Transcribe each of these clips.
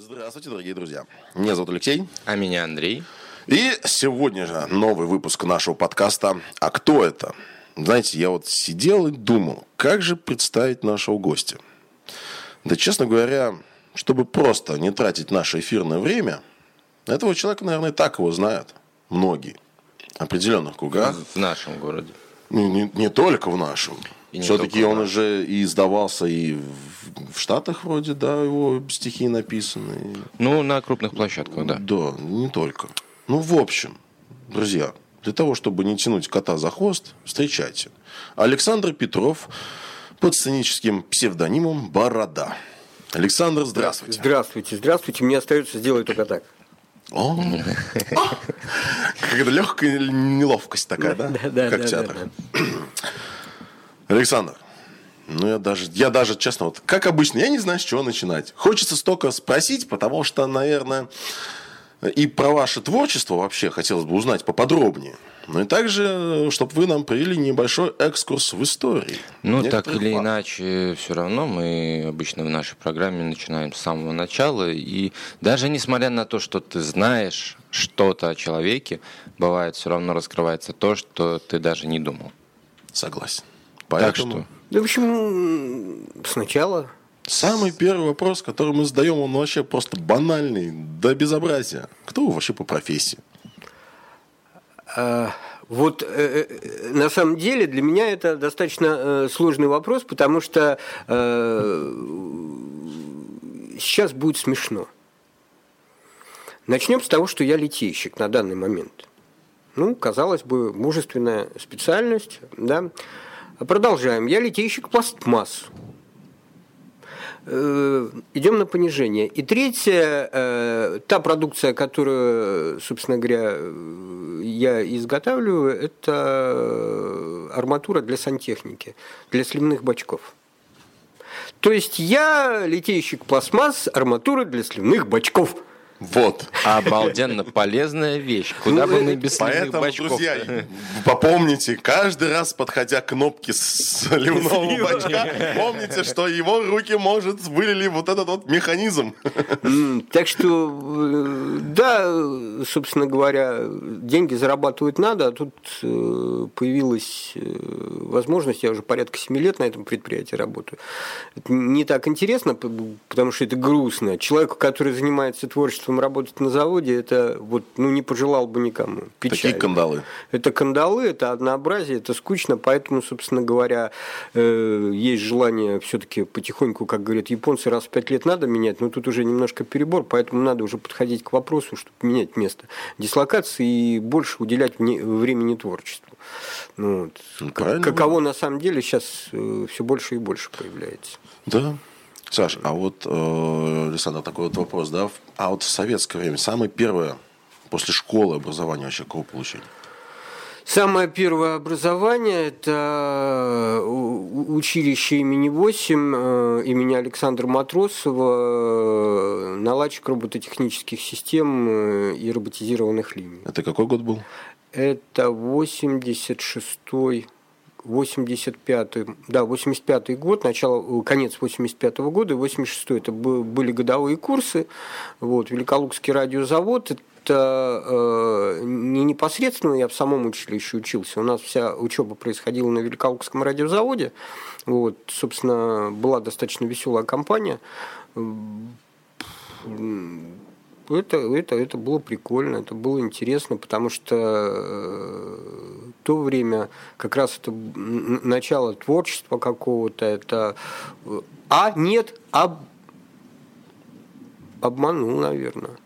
Здравствуйте, дорогие друзья. Меня зовут Алексей. А меня Андрей. И сегодня же новый выпуск нашего подкаста «А кто это?». Знаете, я вот сидел и думал, как же представить нашего гостя. Да, честно говоря, чтобы просто не тратить наше эфирное время, этого человека, наверное, и так его знают многие. В определенных кругах. В нашем городе. Не, не, не только в нашем. Все-таки он уже и издавался и в, в Штатах вроде, да, его стихи написаны. Ну, на крупных площадках, да. Да, не только. Ну, в общем, друзья, для того, чтобы не тянуть кота за хвост, встречайте. Александр Петров под сценическим псевдонимом Борода. Александр, здравствуйте. Здравствуйте, здравствуйте. Мне остается сделать только так. О, Какая-то легкая неловкость такая, да? Да, да, Как театрах. Александр, ну я даже, я даже, честно, вот как обычно, я не знаю, с чего начинать. Хочется столько спросить, потому что, наверное, и про ваше творчество вообще хотелось бы узнать поподробнее. Ну и также, чтобы вы нам привели небольшой экскурс в истории. Ну, так или фактов. иначе, все равно мы обычно в нашей программе начинаем с самого начала. И даже несмотря на то, что ты знаешь что-то о человеке, бывает все равно раскрывается то, что ты даже не думал. Согласен. Так Поэтому что Да, в общем, сначала. самый первый вопрос, который мы задаем, он вообще просто банальный, до безобразия. Кто вы вообще по профессии? а, Вот э, э, на самом деле для меня это достаточно э, сложный вопрос, потому что э, сейчас будет смешно. Начнем с того, что я литейщик на данный момент. Ну, казалось бы, мужественная специальность, да. Продолжаем. Я литейщик пластмасс. Э, Идем на понижение. И третье, э, та продукция, которую, собственно говоря, я изготавливаю, это арматура для сантехники, для сливных бачков. То есть я литейщик пластмасс, арматура для сливных бачков. Вот. обалденно полезная вещь. Куда Ну, бы мы без Поэтому, бачков? друзья, попомните, каждый раз, подходя к кнопке сливного бачка, помните, что его руки, может, вылили вот этот вот механизм. Так что, э, да, собственно говоря, деньги зарабатывать надо, а тут э, появилась э, возможность, я уже порядка 7 лет на этом предприятии работаю. Это не так интересно, потому что это грустно. Человеку, который занимается творчеством, работать на заводе, это вот, ну, не пожелал бы никому. Такие Печально. кандалы. Это кандалы, это однообразие, это скучно, поэтому, собственно говоря, э, есть желание все-таки потихоньку, как говорят японцы, раз в пять лет надо менять, но тут уже немножко перебор, поэтому надо уже подходить к вопросу, чтобы менять место дислокации и больше уделять вне- времени творчеству. Ну, вот. Ну, Как- Каково на самом деле сейчас все больше и больше появляется. Да. Саш, а вот, э, Александр, такой вот вопрос, да? А вот в советское время самое первое после школы образование вообще какого получения? Самое первое образование – это у- училище имени 8, э, имени Александра Матросова, э, наладчик робототехнических систем э, и роботизированных линий. Это какой год был? Это 86-й 85 да, 85 год, начало, конец 85 года, и 86 это бы- были годовые курсы, вот, Великолукский радиозавод, это э, не непосредственно я в самом училище учился, у нас вся учеба происходила на Великолукском радиозаводе, вот, собственно, была достаточно веселая компания, это, это, это было прикольно, это было интересно, потому что э, то время как раз это начало творчества какого-то, это э, а нет, об... обманул, наверное,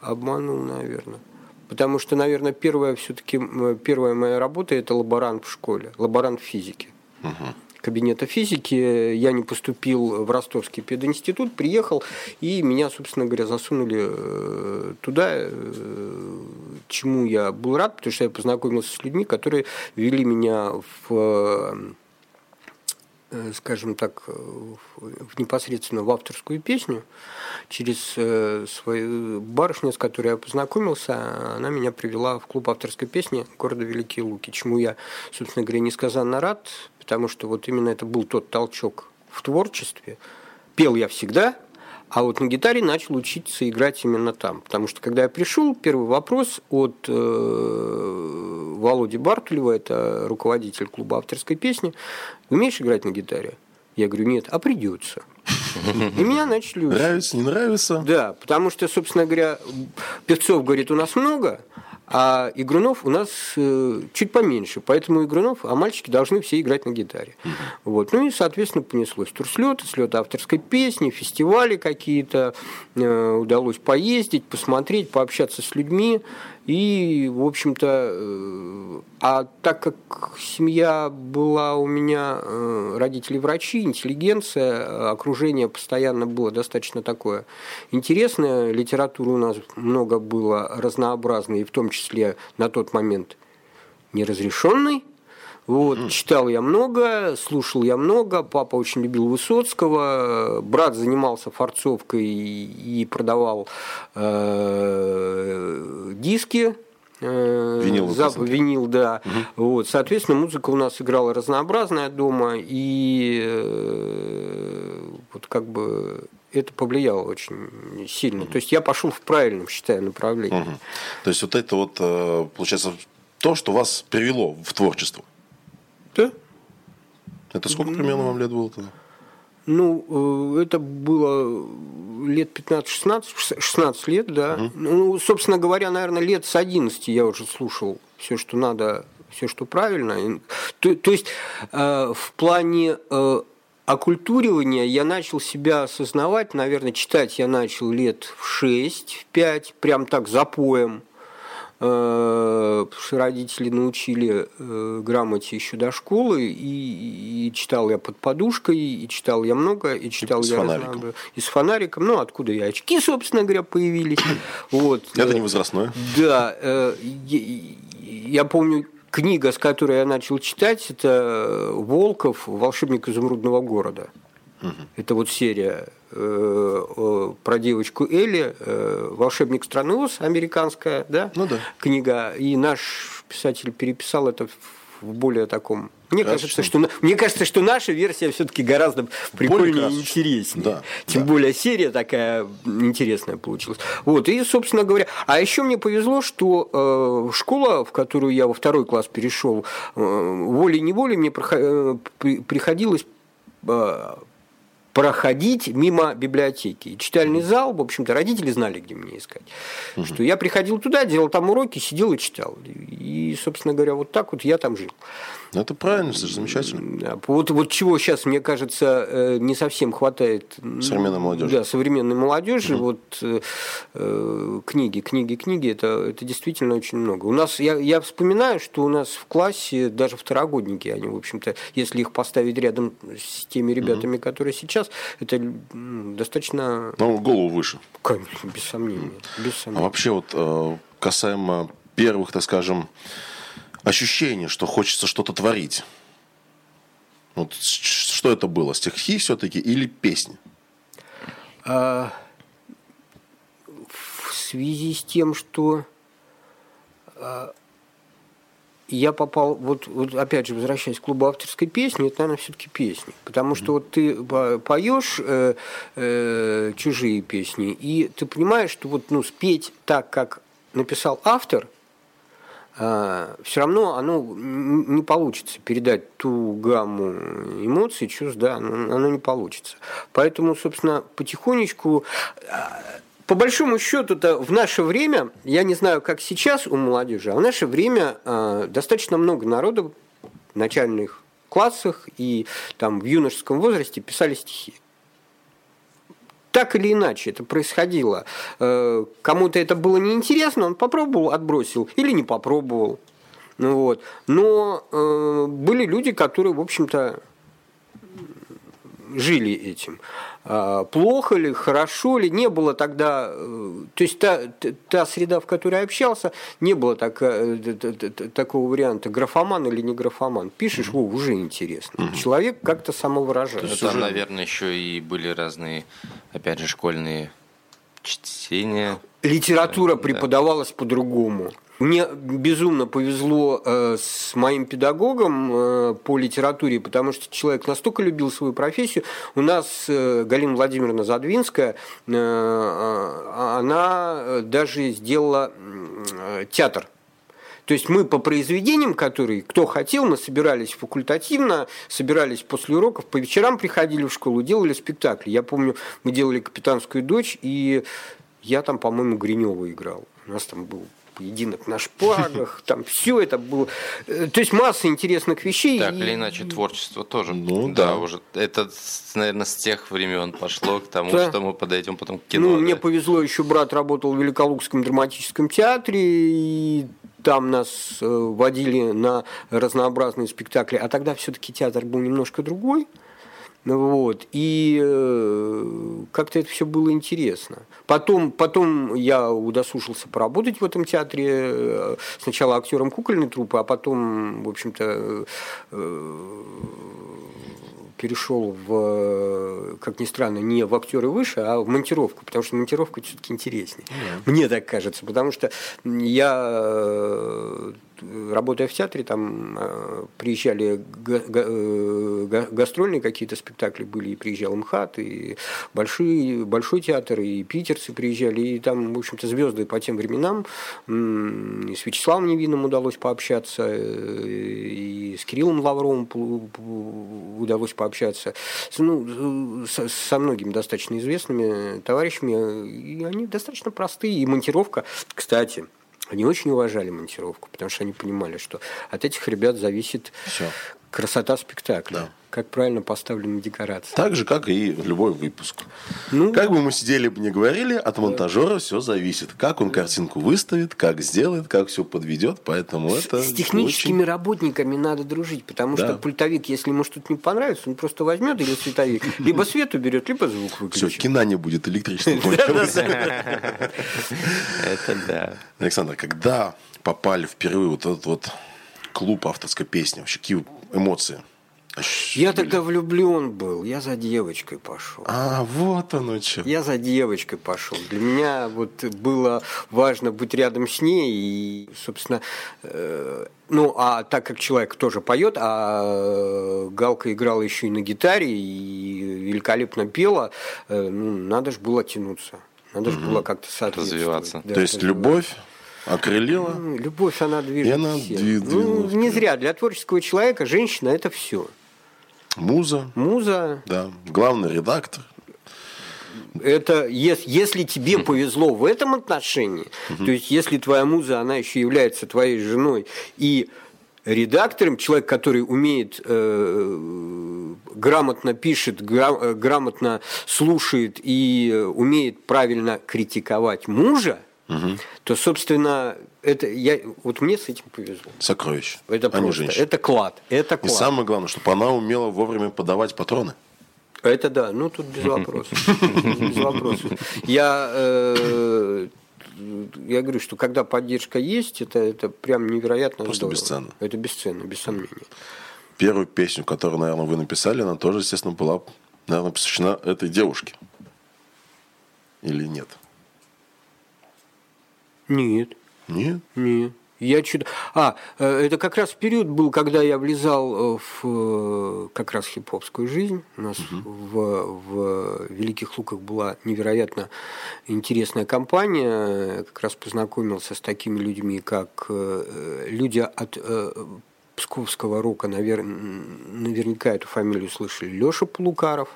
обманул, наверное. Потому что, наверное, первая все-таки первая моя работа это лаборант в школе, лаборант физики кабинета физики. Я не поступил в Ростовский пединститут, приехал, и меня, собственно говоря, засунули э, туда, э, чему я был рад, потому что я познакомился с людьми, которые вели меня в э, скажем так, в, непосредственно в авторскую песню. Через э, свою барышню, с которой я познакомился, она меня привела в клуб авторской песни города Великие Луки, чему я, собственно говоря, несказанно рад, потому что вот именно это был тот толчок в творчестве. Пел я всегда, А вот на гитаре начал учиться играть именно там. Потому что когда я пришел, первый вопрос от э, Володи Бартулева, это руководитель клуба авторской песни, умеешь играть на гитаре? Я говорю, нет, а придется. И меня начали. Нравится, не нравится? Да, потому что, собственно говоря, певцов, говорит, у нас много, а игрунов у нас э, чуть поменьше, поэтому игрунов, а мальчики должны все играть на гитаре. Вот. Ну и, соответственно, понеслось турслеты, слеты авторской песни, фестивали какие-то, э, удалось поездить, посмотреть, пообщаться с людьми. И, в общем-то, э, а так как семья была у меня, э, родители врачи, интеллигенция, окружение постоянно было достаточно такое интересное, литературы у нас много было разнообразной, и в том числе на тот момент неразрешенной, вот, читал я много, слушал я много, папа очень любил Высоцкого, брат занимался форцовкой и продавал э, диски. э, Винил за- выпускники. винил, да. Вот, соответственно, музыка у нас играла разнообразная дома, и э, вот как бы это повлияло очень сильно. То есть я пошел в правильном, считаю, направлении. Мгм. То есть вот это вот, э, получается, то, что вас привело в творчество. Это сколько примерно вам лет было тогда? Ну, э, это было лет 15-16, 16 лет, да. Ну, собственно говоря, наверное, лет с 11 я уже слушал все, что надо, все, что правильно. То, то есть э, в плане э, оккультуривания я начал себя осознавать, наверное, читать я начал лет в 6, в 5, прям так запоем. Э, потому что родители научили э, грамоте еще до школы, и, и читал я под подушкой, и читал я много, и читал с я фонариком. разнообразно- и с фонариком. Ну, откуда и очки, собственно говоря, появились. Вот. Это Э, не возрастное. да, я, я помню книга, с которой я начал читать, это Волков «Волшебник изумрудного города». Это вот серия про девочку Элли, э, «Волшебник страны Оз», американская, да? Ну да. Книга. И наш писатель переписал это в более таком... Мне кажется, что, мне кажется, что наша версия все-таки гораздо прикольнее и интереснее. Да, Тем да. более серия такая интересная получилась. Вот, и, собственно говоря, а еще мне повезло, что э, школа, в которую я во второй класс перешел, э, волей-неволей мне э, при- приходилось э, проходить мимо библиотеки. И читальный зал, в общем-то, родители знали, где мне искать. Что я приходил туда, делал там уроки, сидел и читал. И, собственно говоря, вот так вот я там жил. Ну, Это правильно, это же замечательно. Да, Вот, вот чего сейчас, мне кажется, э, не совсем хватает Современной молодежи. Да, современной молодежи. Вот э, э, книги, книги, книги это, это действительно очень много. У нас, я, я вспоминаю, что у нас в классе даже второгодники, они, в общем-то, если их поставить рядом с теми ребятами, которые сейчас, это достаточно, Ну, голову выше. конечно, без сомнения. Без А сомнения. вообще вот э, касаемо первых, так скажем, ощущений, что хочется что-то творить. Вот что это было? Стихи все-таки или песни? А, в связи с тем, что а, я попал, вот, вот опять же, возвращаясь к клубу авторской песни, это, наверное, все-таки песни. Потому что вот ты по- поешь э, э, чужие песни, и ты понимаешь, что вот ну, спеть так, как написал автор, все равно оно не получится передать ту гамму эмоций, чувств, да, оно, не получится. Поэтому, собственно, потихонечку, а, по большому счету-то в наше время, я не знаю, как сейчас у молодежи, а в наше время а, достаточно много народу в начальных классах и там в юношеском возрасте писали стихи так или иначе это происходило. Э, Кому-то это было неинтересно, он попробовал, отбросил или не попробовал. Ну вот. Но э, были люди, которые, в общем-то, жили этим. А, Плохо ли, хорошо ли, не было тогда, э, то есть та, та- среда, в которой я общался, не было так, э, такого варианта, графоман или не графоман. Пишешь, о, уже интересно. Человек как-то самовыражается. Ну, там, наверное, еще и были разные, опять же, школьные чтения. Литература Да. преподавалась по-другому. Мне безумно повезло э, с моим педагогом э, по литературе, потому что человек настолько любил свою профессию. У нас э, Галина Владимировна Задвинская, она даже сделала театр то есть мы по произведениям, которые, кто хотел, мы собирались факультативно, собирались после уроков, по вечерам приходили в школу, делали спектакли. Я помню, мы делали «Капитанскую дочь», и я там, по-моему, Гринева играл. У нас там был поединок на шпагах, там все это было. То есть масса интересных вещей. Так или иначе, творчество тоже. Ну, да. да. уже. Это, наверное, с тех времен пошло к тому, да. что мы подойдем потом к кино. Ну, да? мне повезло, еще брат работал в Великолукском драматическом театре, и там нас э, водили на разнообразные спектакли, а тогда все-таки театр был немножко другой. Вот. И э, как-то это все было интересно. Потом, потом я удосужился поработать в этом театре. Э, сначала актером кукольной труппы, а потом, в общем-то, перешел в, как ни странно, не в актеры выше, а в монтировку, потому что монтировка все-таки интереснее. Mm-hmm. Мне так кажется, потому что я работая в театре, там э, приезжали э, гастрольные какие-то спектакли были, и приезжал МХАТ, и большой, большой театр, и питерцы приезжали, и там, в общем-то, звезды по тем временам. И с Вячеславом Невинным удалось пообщаться, э, и с Кириллом Лавровым удалось пообщаться, ну, со многими достаточно известными товарищами, и они достаточно простые, и монтировка, кстати, они очень уважали монтировку, потому что они понимали, что от этих ребят зависит Все. красота спектакля. Да. Как правильно поставлены декорации. Так же, как и любой выпуск. Ну, как бы мы сидели бы не говорили, от монтажера да. все зависит. Как он картинку выставит, как сделает, как все подведет. Поэтому с, это. С техническими очень... работниками надо дружить, потому да. что пультовик, если ему что-то не понравится, он просто возьмет или световик, либо свет уберет, либо звук выключит. Все, кино не будет электричество. Это да. Александр, когда попали впервые вот этот вот клуб авторской песни, вообще какие эмоции? Я тогда влюблен был, я за девочкой пошел. А, вот оно что. Я за девочкой пошел. Для меня вот было важно быть рядом с ней и, собственно, э, ну, а так как человек тоже поет, а Галка играла еще и на гитаре и великолепно пела, э, ну, надо же было тянуться. Надо же было как-то соответствовать. Развиваться. Да, То есть любовь окрылила? Ну, любовь, она движет. И она движет. Ну, не зря. Для творческого человека женщина – это все. Муза. Муза. Да. Главный редактор. Это если тебе повезло в этом отношении, то есть если твоя муза, она еще является твоей женой и редактором, человек, который умеет э, грамотно пишет, гра, грамотно слушает и умеет правильно критиковать мужа, угу. то, собственно, это я вот мне с этим повезло. Сокровище. Это а просто, это клад, это клад. И самое главное, чтобы она умела вовремя подавать патроны. Это да, ну тут без вопросов, без вопросов. Я э, я говорю, что когда поддержка есть, это, это прям невероятно Просто здорово. бесценно. Это бесценно, без сомнения. Первую песню, которую, наверное, вы написали, она тоже, естественно, была, наверное, посвящена этой девушке. Или нет? Нет. Нет? Нет. Я чудо... А, э, это как раз период был, когда я влезал э, в э, как раз хип-хопскую жизнь. У нас угу. в, в Великих Луках была невероятно интересная компания. Я как раз познакомился с такими людьми, как люди от псковского рока, навер... наверняка эту фамилию слышали, Леша Полукаров,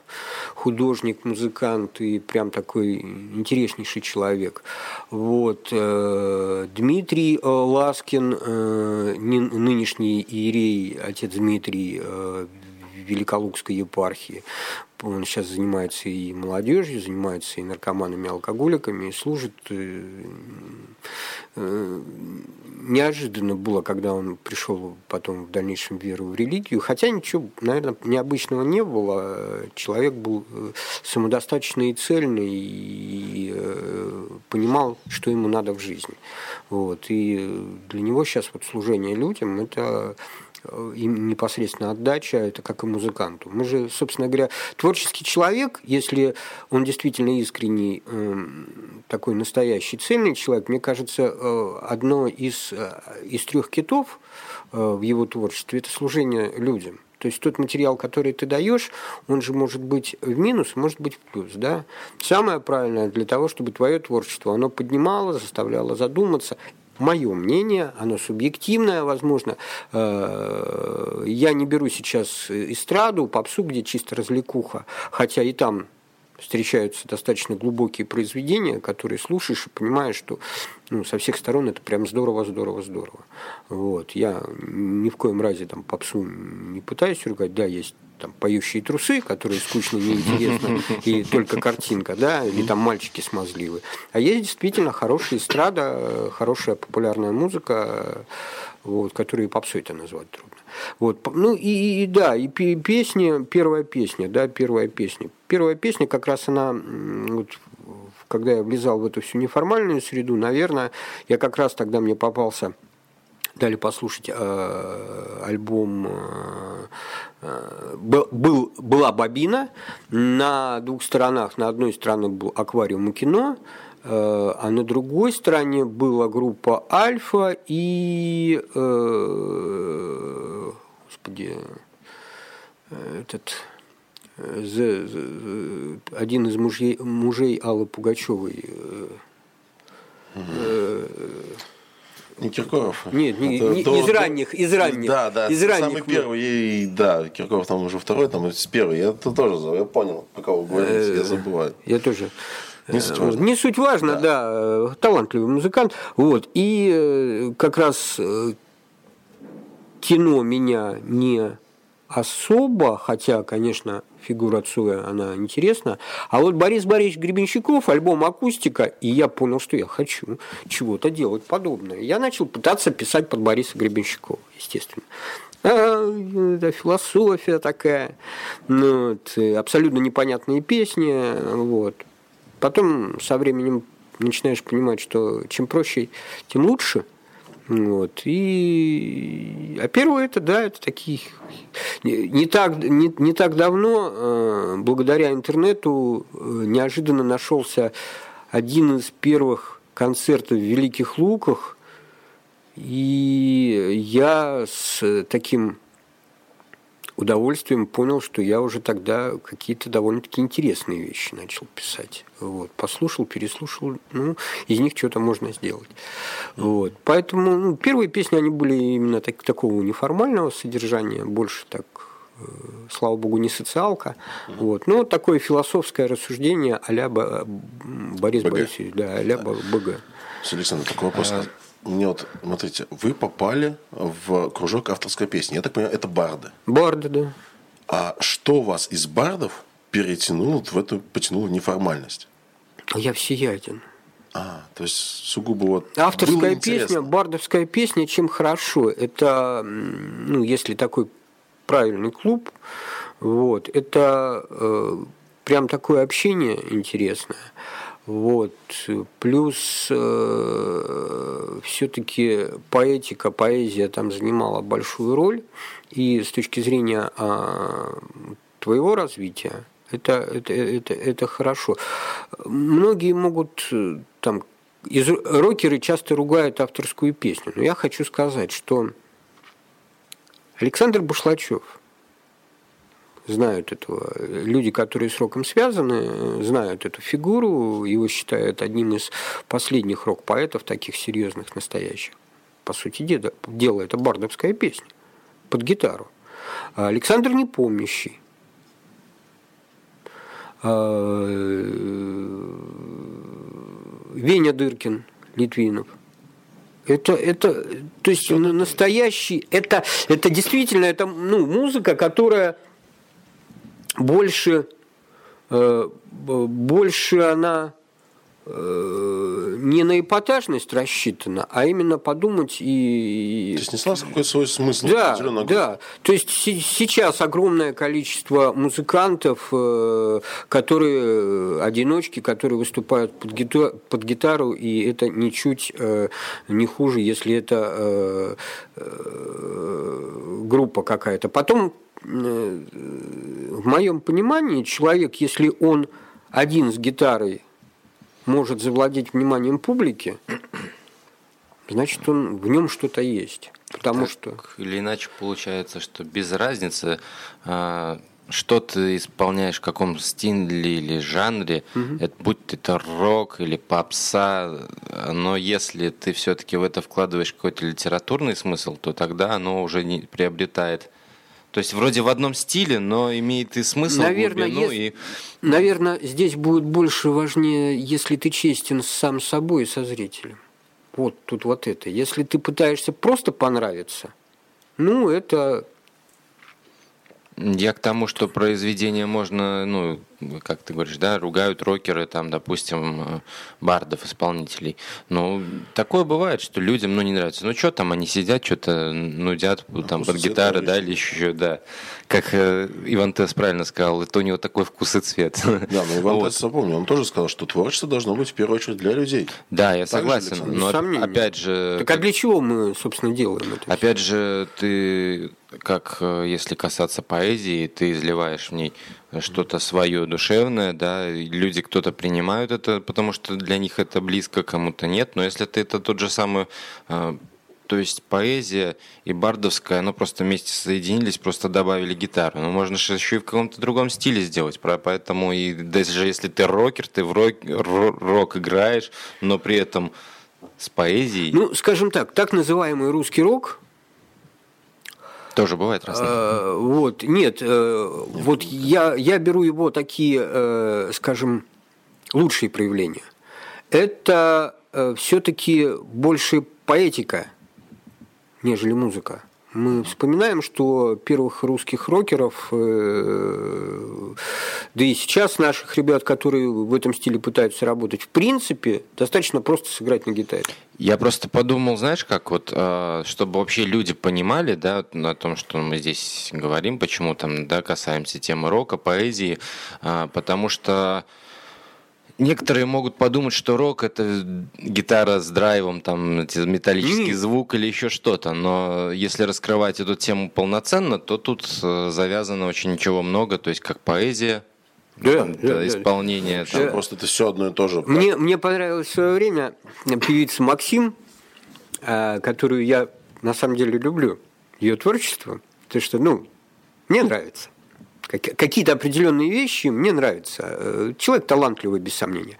художник, музыкант и прям такой интереснейший человек. Вот. Э, Дмитрий э, Ласкин, э, нынешний иерей, отец Дмитрий Великолукской епархии. Он сейчас занимается и молодежью, занимается и наркоманами, алкоголиками, и служит. Э, э, неожиданно было, когда он пришел потом в дальнейшем веру в религию, хотя ничего, наверное, необычного не было. Человек был э, самодостаточный и цельный, и понимал, что ему надо в жизни. Вот. И для него сейчас вот служение людям – это им непосредственно отдача, это как и музыканту. Мы же, собственно говоря, творческий человек, если он действительно искренний, эм, такой настоящий цельный человек, мне кажется, э, одно из, э, из трех китов э, в его творчестве – это служение людям. То есть тот материал, который ты даешь, он же может быть в минус, может быть в плюс. Да? Самое правильное для того, чтобы твое творчество, оно поднимало, заставляло задуматься мое мнение, оно субъективное, возможно. Я не беру сейчас эстраду, попсу, где чисто развлекуха, хотя и там встречаются достаточно глубокие произведения, которые слушаешь и понимаешь, что ну, со всех сторон это прям здорово, здорово, здорово. Вот. Я ни в коем разе там попсу не пытаюсь ругать, да, есть там поющие трусы, которые скучно, неинтересно, и только картинка, да, и там мальчики смазливые. А есть действительно хорошая эстрада, хорошая популярная музыка, вот, которую попсой это назвать трудно. Вот. Ну и, и да, и песни, первая песня, да, первая песня. Первая песня как раз она, вот, когда я влезал в эту всю неформальную среду, наверное, я как раз тогда мне попался дали послушать э, альбом э, э был, была бобина на двух сторонах на одной стороне был аквариум и кино а на другой стороне была группа Альфа и э, господи, этот один из мужей, мужей Аллы Пугачевой. Не Киркоров? Нет, не, не, до, из ранних, из ранних. Да, да, из ранних. самый первый, и, да, Киркоров там уже второй, там с первый. Я это тоже, я понял, про кого говорите, я забываю. Я тоже. Не суть важно. Не суть важно, да. да. Талантливый музыкант. Вот. И э, как раз э, кино меня не особо, хотя, конечно, фигура Цоя, она интересна. А вот Борис Борисович Гребенщиков, альбом «Акустика», и я понял, что я хочу чего-то делать подобное. Я начал пытаться писать под Бориса Гребенщикова, естественно. А, это философия такая, ну, вот, абсолютно непонятные песни, вот. Потом со временем начинаешь понимать, что чем проще, тем лучше. Вот. И... А первое это, да, это такие... Не, так, не, не так давно, э, благодаря интернету, э, неожиданно нашелся один из первых концертов в Великих Луках, и я с таким удовольствием понял, что я уже тогда какие-то довольно-таки интересные вещи начал писать. Вот. Послушал, переслушал, ну, из них что-то можно сделать. Вот. Поэтому ну, первые песни, они были именно так, такого неформального содержания, больше так э, слава богу, не социалка. Вот. Ну, вот такое философское рассуждение а-ля Борис Борисович, да, а-ля да. БГ. Александр, такой вопрос. А, мне вот, смотрите, вы попали в кружок авторской песни. Я так понимаю, это барды. Барды, да. А что вас из бардов перетянуло в эту, потянуло неформальность? Я всеяден. А, то есть сугубо вот Авторская песня, бардовская песня, чем хорошо? Это, ну, если такой правильный клуб, вот, это э, прям такое общение интересное. Вот. Плюс э, все-таки поэтика, поэзия там занимала большую роль. И с точки зрения э, твоего развития, это, это, это, это хорошо. Многие могут э, там из, рокеры часто ругают авторскую песню, но я хочу сказать, что Александр Бушлачев – знают этого. Люди, которые с роком связаны, знают эту фигуру. Его считают одним из последних рок-поэтов, таких серьезных, настоящих. По сути дела, дело это бардовская песня под гитару. А Александр Непомнящий. А, Веня Дыркин, Литвинов. Это, это, то есть настоящий, это, это действительно, это ну, музыка, которая больше, э, больше она э, не на эпатажность рассчитана, а именно подумать и... То есть несла какой-то свой смысл. Да, да. То есть сейчас огромное количество музыкантов, э, которые одиночки, которые выступают под гитару, под гитару и это ничуть не хуже, если это группа какая-то. Потом в моем понимании человек, если он один с гитарой может завладеть вниманием публики, значит, он, в нем что-то есть. Потому так что... Или иначе получается, что без разницы, а, что ты исполняешь, в каком стиле или жанре, угу. это, будь это рок или попса, но если ты все-таки в это вкладываешь какой-то литературный смысл, то тогда оно уже не приобретает то есть вроде в одном стиле, но имеет и смысл, наверное, глубину если, и... Наверное, здесь будет больше важнее, если ты честен сам собой и со зрителем. Вот тут вот это. Если ты пытаешься просто понравиться, ну, это я к тому, что произведение можно, ну, как ты говоришь, да, ругают рокеры, там, допустим, э, бардов, исполнителей. Ну, такое бывает, что людям, ну, не нравится. Ну, что там, они сидят, что-то нудят а там под гитары, да, или еще, да. Как э, Иван Тес правильно сказал, это у него такой вкус и цвет. Да, но Иван вот. Тес, запомнил, он тоже сказал, что творчество должно быть в первую очередь для людей. Да, я так согласен. Же, но Сомнение. опять же... Так а для чего мы, собственно, делаем это? Опять же, ты как э, если касаться поэзии, ты изливаешь в ней что-то свое душевное, да, люди кто-то принимают это, потому что для них это близко, кому-то нет, но если ты это тот же самый э, то есть поэзия и бардовская, оно просто вместе соединились, просто добавили гитару. Но можно же еще и в каком-то другом стиле сделать. Поэтому и даже если ты рокер, ты в рок, рок играешь, но при этом с поэзией. Ну, скажем так, так называемый русский рок – тоже бывает разное. Э, вот, нет, э, вот я, я беру его такие, э, скажем, лучшие проявления. Это все-таки больше поэтика, нежели музыка мы вспоминаем, что первых русских рокеров, э, да и сейчас наших ребят, которые в этом стиле пытаются работать, в принципе, достаточно просто сыграть на гитаре. Я просто подумал, знаешь, как вот, э, чтобы вообще люди понимали, да, о том, что мы здесь говорим, почему там, да, касаемся темы рока, поэзии, э, потому что Некоторые могут подумать, что рок это гитара с драйвом, там металлический mm. звук или еще что-то. Но если раскрывать эту тему полноценно, то тут э, завязано очень ничего много, то есть как поэзия, да, да, исполнение. Да. Там просто это все одно и то же. Мне, мне понравилось в свое время певица Максим, э, которую я на самом деле люблю, ее творчество. То что, ну, мне нравится какие-то определенные вещи мне нравятся. Э, человек талантливый, без сомнения.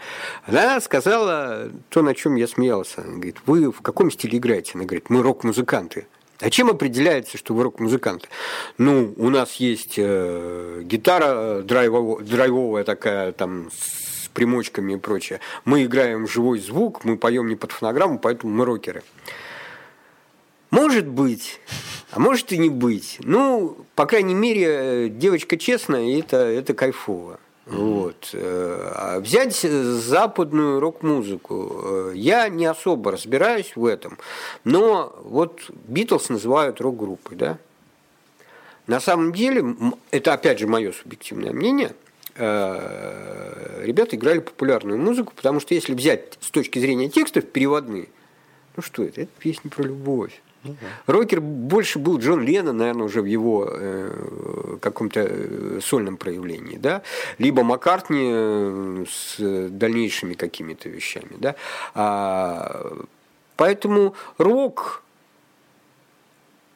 Она сказала то, на чем я смеялся. Она говорит, вы в каком стиле играете? Она говорит, мы рок-музыканты. А чем определяется, что вы рок-музыканты? Ну, у нас есть э, гитара драйвовая, драйвовая такая, там, с примочками и прочее. Мы играем живой звук, мы поем не под фонограмму, поэтому мы рокеры. Может быть, а может и не быть. Ну, по крайней мере, девочка честная, и это, это кайфово. Вот. Э, а взять западную рок-музыку. Э, я не особо разбираюсь в этом, но вот Битлз называют рок-группой, да? На самом деле, это опять же мое субъективное мнение, э, ребята играли популярную музыку, потому что если взять с точки зрения текстов переводные, ну что это? Это песня про любовь. Рокер больше был Джон Леннон, наверное, уже в его э, каком-то э, сольном проявлении, да, либо Маккартни э, с дальнейшими какими-то вещами, да. А, поэтому рок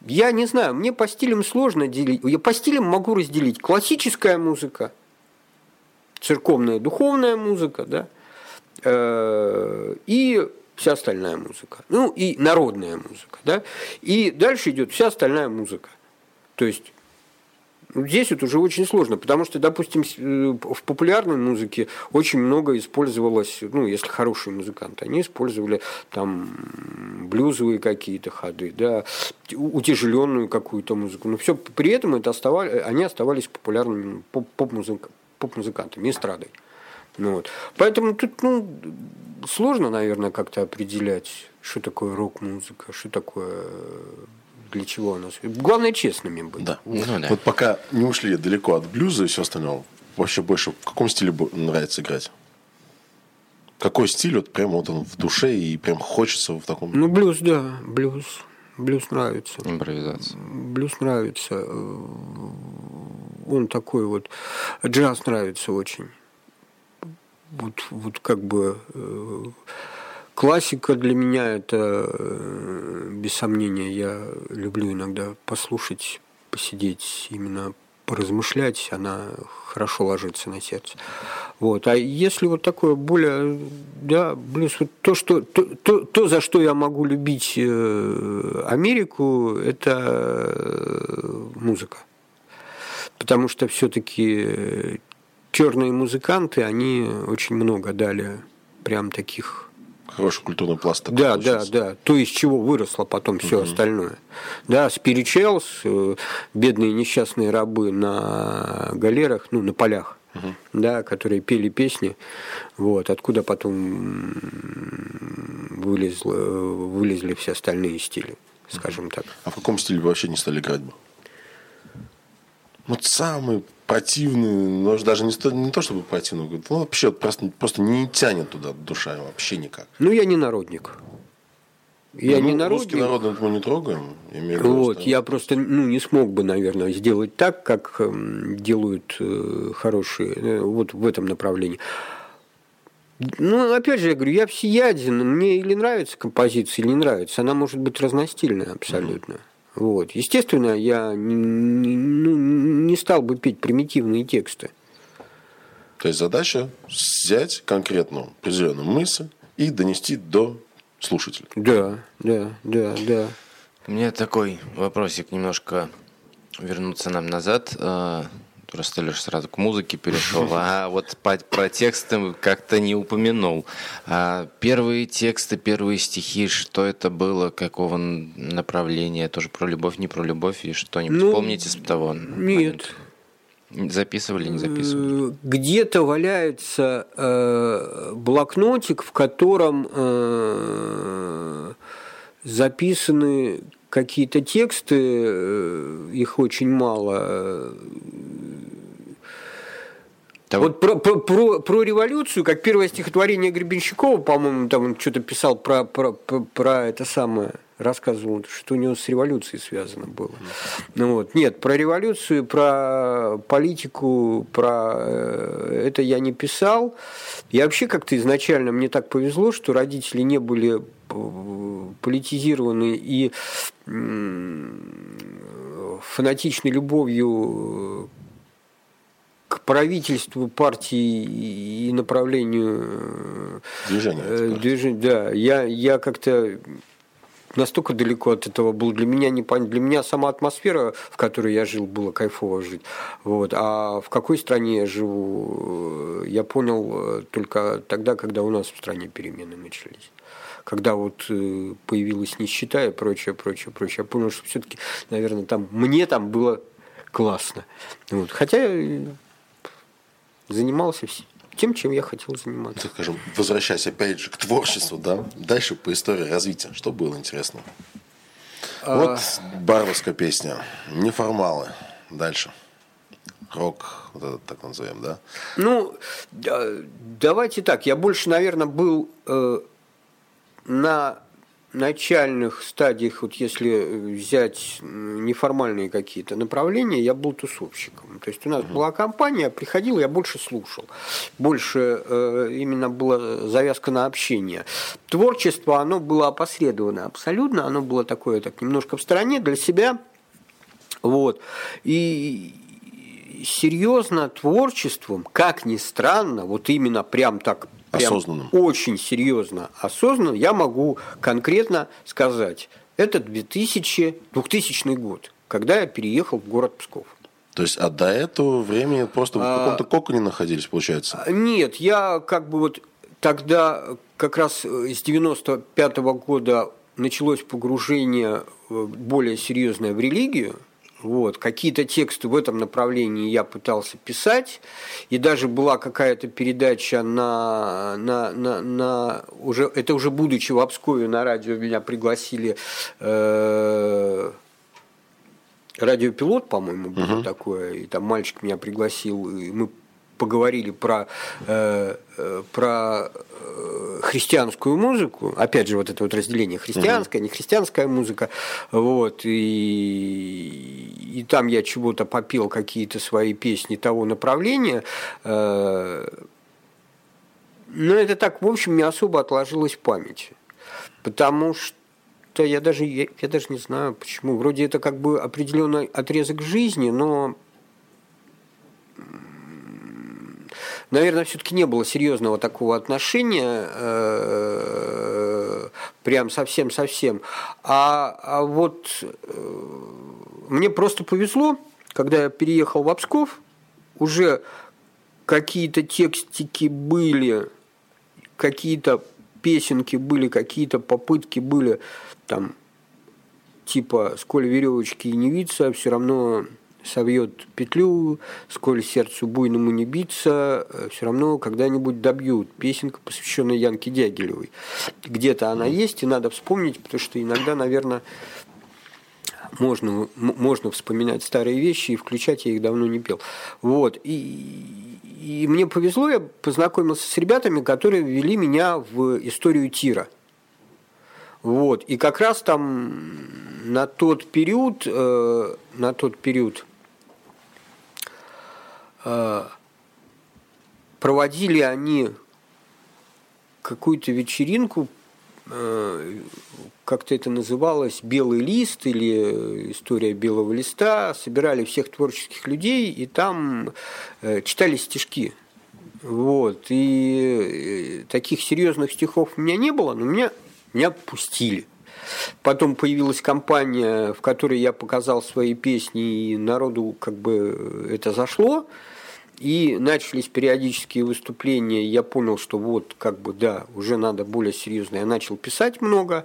я не знаю, мне по стилям сложно делить. Я по стилям могу разделить классическая музыка, церковная, духовная музыка, да, э, и вся остальная музыка. Ну и народная музыка. Да? И дальше идет вся остальная музыка. То есть Здесь вот уже очень сложно, потому что, допустим, э, в популярной музыке очень много использовалось, ну, если хорошие музыканты, они использовали там блюзовые какие-то ходы, да, утяжеленную какую-то музыку. Но все при этом это оставали, они оставались популярными поп-музыкантами, эстрадой. Ну, вот. Поэтому тут ну, сложно, наверное, как-то определять, что такое рок-музыка, что такое для чего у нас. Главное, честными быть. Да. Ну, да. Вот пока не ушли далеко от блюза и все остальное, вообще больше в каком стиле нравится играть? Какой стиль вот прям вот он в душе и прям хочется в таком... Ну, блюз, да, блюз. Блюз нравится. Импровизация. Блюз нравится. Он такой вот... Джаз нравится очень вот, вот как бы э, классика для меня это э, без сомнения. Я люблю иногда послушать, посидеть именно поразмышлять, она хорошо ложится на сердце. Вот. А если вот такое более, да, блюз, вот то, что, то, то, то, за что я могу любить э, Америку, это э, музыка. Потому что все-таки черные музыканты, они очень много дали прям таких Хороший культурный пласт. Такой да, получился. да, да. То, из чего выросло потом все угу. остальное. Да, Спиричелс, э, бедные несчастные рабы на галерах, ну, на полях, угу. да, которые пели песни. Вот, откуда потом вылезло, вылезли все остальные стили, скажем так. А в каком стиле вы вообще не стали играть бы? Вот самый противный, но даже не, то, не то чтобы противный, ну, вообще просто, просто не тянет туда душа вообще никак. Ну, я не народник. Я ну, не народник. Русский народ мы не трогаем. Я вот, я просто ну, не смог бы, наверное, сделать так, как эм, делают э, хорошие, э, вот в этом направлении. Ну, опять же, я говорю, я всеяден, мне или нравится композиция, или не нравится. Она может быть разностильная абсолютно. Mm-hmm. Вот. Естественно, я ну, не стал бы петь примитивные тексты. То есть задача взять конкретную определенную мысль и донести до слушателя. Да, да, да, да. У меня такой вопросик немножко вернуться нам назад. Просто лишь сразу к музыке перешел. А вот по, про тексты как-то не упомянул. А первые тексты, первые стихи, что это было, какого направления? Тоже про любовь, не про любовь? И что-нибудь ну, помните с того? Нет. Момента? Записывали, не записывали? Где-то валяется э, блокнотик, в котором э, записаны какие-то тексты, э, их очень мало, да вот про, про, про, про революцию, как первое стихотворение Гребенщикова, по-моему, там он что-то писал про, про, про, про это самое, рассказывал, что у него с революцией связано было. Ну, вот. Нет, про революцию, про политику, про э, это я не писал. Я вообще как-то изначально, мне так повезло, что родители не были э, политизированы и фанатичной любовью к правительству партии и направлению движения. Э, движения да, я, я как-то настолько далеко от этого был. Для меня не пон... для меня сама атмосфера, в которой я жил, было кайфово жить. Вот. А в какой стране я живу, я понял э, только тогда, когда у нас в стране перемены начались когда вот э, появилась нищета и прочее, прочее, прочее, я понял, что все-таки, наверное, там мне там было классно. Вот. Хотя занимался тем, чем я хотел заниматься. Так скажем, возвращаясь опять же к творчеству, да, дальше по истории развития, что было интересно? А... Вот барбарская песня, неформалы, дальше. Рок, вот этот так назовем, да? Ну, давайте так, я больше, наверное, был э, на начальных стадиях, вот если взять неформальные какие-то направления, я был тусовщиком. То есть у нас угу. была компания, приходил, я больше слушал. Больше э, именно была завязка на общение. Творчество, оно было опосредовано абсолютно, оно было такое так немножко в стороне для себя. Вот. И серьезно творчеством, как ни странно, вот именно прям так осознанным. очень серьезно осознанно, я могу конкретно сказать, это 2000, 2000 год, когда я переехал в город Псков. То есть, а до этого времени просто в а, каком-то коконе находились, получается? Нет, я как бы вот тогда как раз с 95 -го года началось погружение более серьезное в религию, вот. Какие-то тексты в этом направлении я пытался писать, и даже была какая-то передача на, на, на, на уже, это уже будучи в Обскове на радио меня пригласили э, радиопилот, по-моему, было uh-huh. такое, и там мальчик меня пригласил, и мы поговорили про, э, э, про э, христианскую музыку, опять же, вот это вот разделение христианская, угу. не христианская музыка, вот, и, и там я чего-то попил, какие-то свои песни того направления, э, Ну, это так, в общем, не особо отложилось в памяти. Потому что я даже, я, я даже не знаю, почему. Вроде это как бы определенный отрезок жизни, но наверное, все-таки не было серьезного такого отношения, э, прям совсем-совсем. А, а вот э, мне просто повезло, когда я переехал в Обсков, уже какие-то текстики были, какие-то песенки были, какие-то попытки были, там, типа «Сколь веревочки и не виться, все равно совьет петлю, сколь сердцу буйному не биться, э, все равно когда-нибудь добьют. Песенка, посвященная Янке Дягилевой. Где-то она есть, и надо вспомнить, потому что иногда, наверное, можно, можно вспоминать старые вещи и включать, я их давно не пел. Вот. И, и мне повезло, я познакомился с ребятами, которые ввели меня в историю тира. Вот. И как раз там на тот период, э, на тот период проводили они какую-то вечеринку, э, как-то это называлось, «Белый лист» или «История белого листа», собирали всех творческих людей, и там э, читали стишки. Вот. И э, таких серьезных стихов у меня не было, но меня, меня пустили. Потом появилась компания, в которой я показал свои песни, и народу как бы это зашло. И начались периодические выступления, я понял, что вот, как бы, да, уже надо более серьезно. Я начал писать много.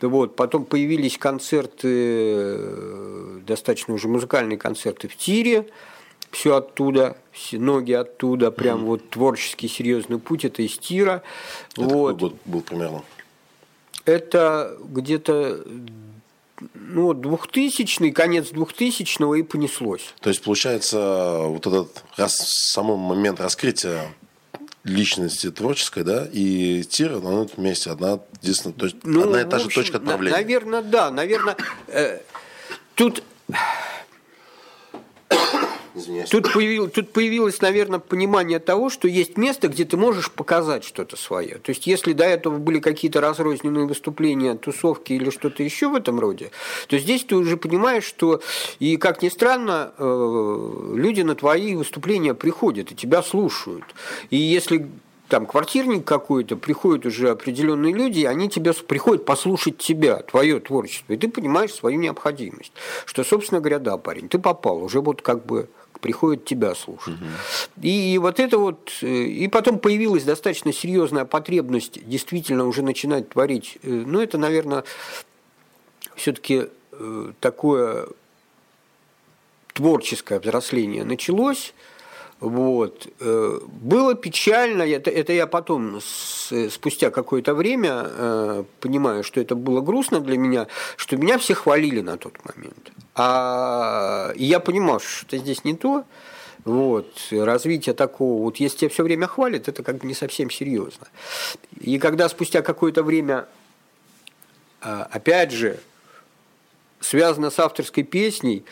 Вот. Потом появились концерты, достаточно уже музыкальные концерты в тире. Все оттуда, все ноги оттуда, прям mm-hmm. вот творческий серьезный путь, это из тира. Это вот. какой год был примерно? Это где-то ну, 2000 конец 2000 и понеслось. То есть, получается, вот этот раз, самый момент раскрытия личности творческой, да, и тира на этом месте одна, единственная, точ... ну, одна и та же точка отправления. Наверное, да, наверное, э, тут Извиняюсь. Тут, появил, тут появилось, наверное, понимание того, что есть место, где ты можешь показать что-то свое. То есть, если до этого были какие-то разрозненные выступления, тусовки или что-то еще в этом роде, то здесь ты уже понимаешь, что, и как ни странно, э, люди на твои выступления приходят и тебя слушают. И если там квартирник какой-то, приходят уже определенные люди, и они тебя приходят послушать тебя, твое творчество, и ты понимаешь свою необходимость. Что, собственно говоря, да, парень, ты попал, уже вот как бы приходит тебя слушать. Угу. И вот это вот, э, и потом появилась достаточно серьезная потребность действительно уже начинать творить. Э, ну, это, наверное, все-таки э, такое творческое взросление началось. Вот. Было печально, это, это я потом, спустя какое-то время, понимаю, что это было грустно для меня, что меня все хвалили на тот момент. А я понимал, что здесь не то. Вот, развитие такого, вот если тебя все время хвалят, это как бы не совсем серьезно. И когда спустя какое-то время, а, опять же, связано с авторской песней,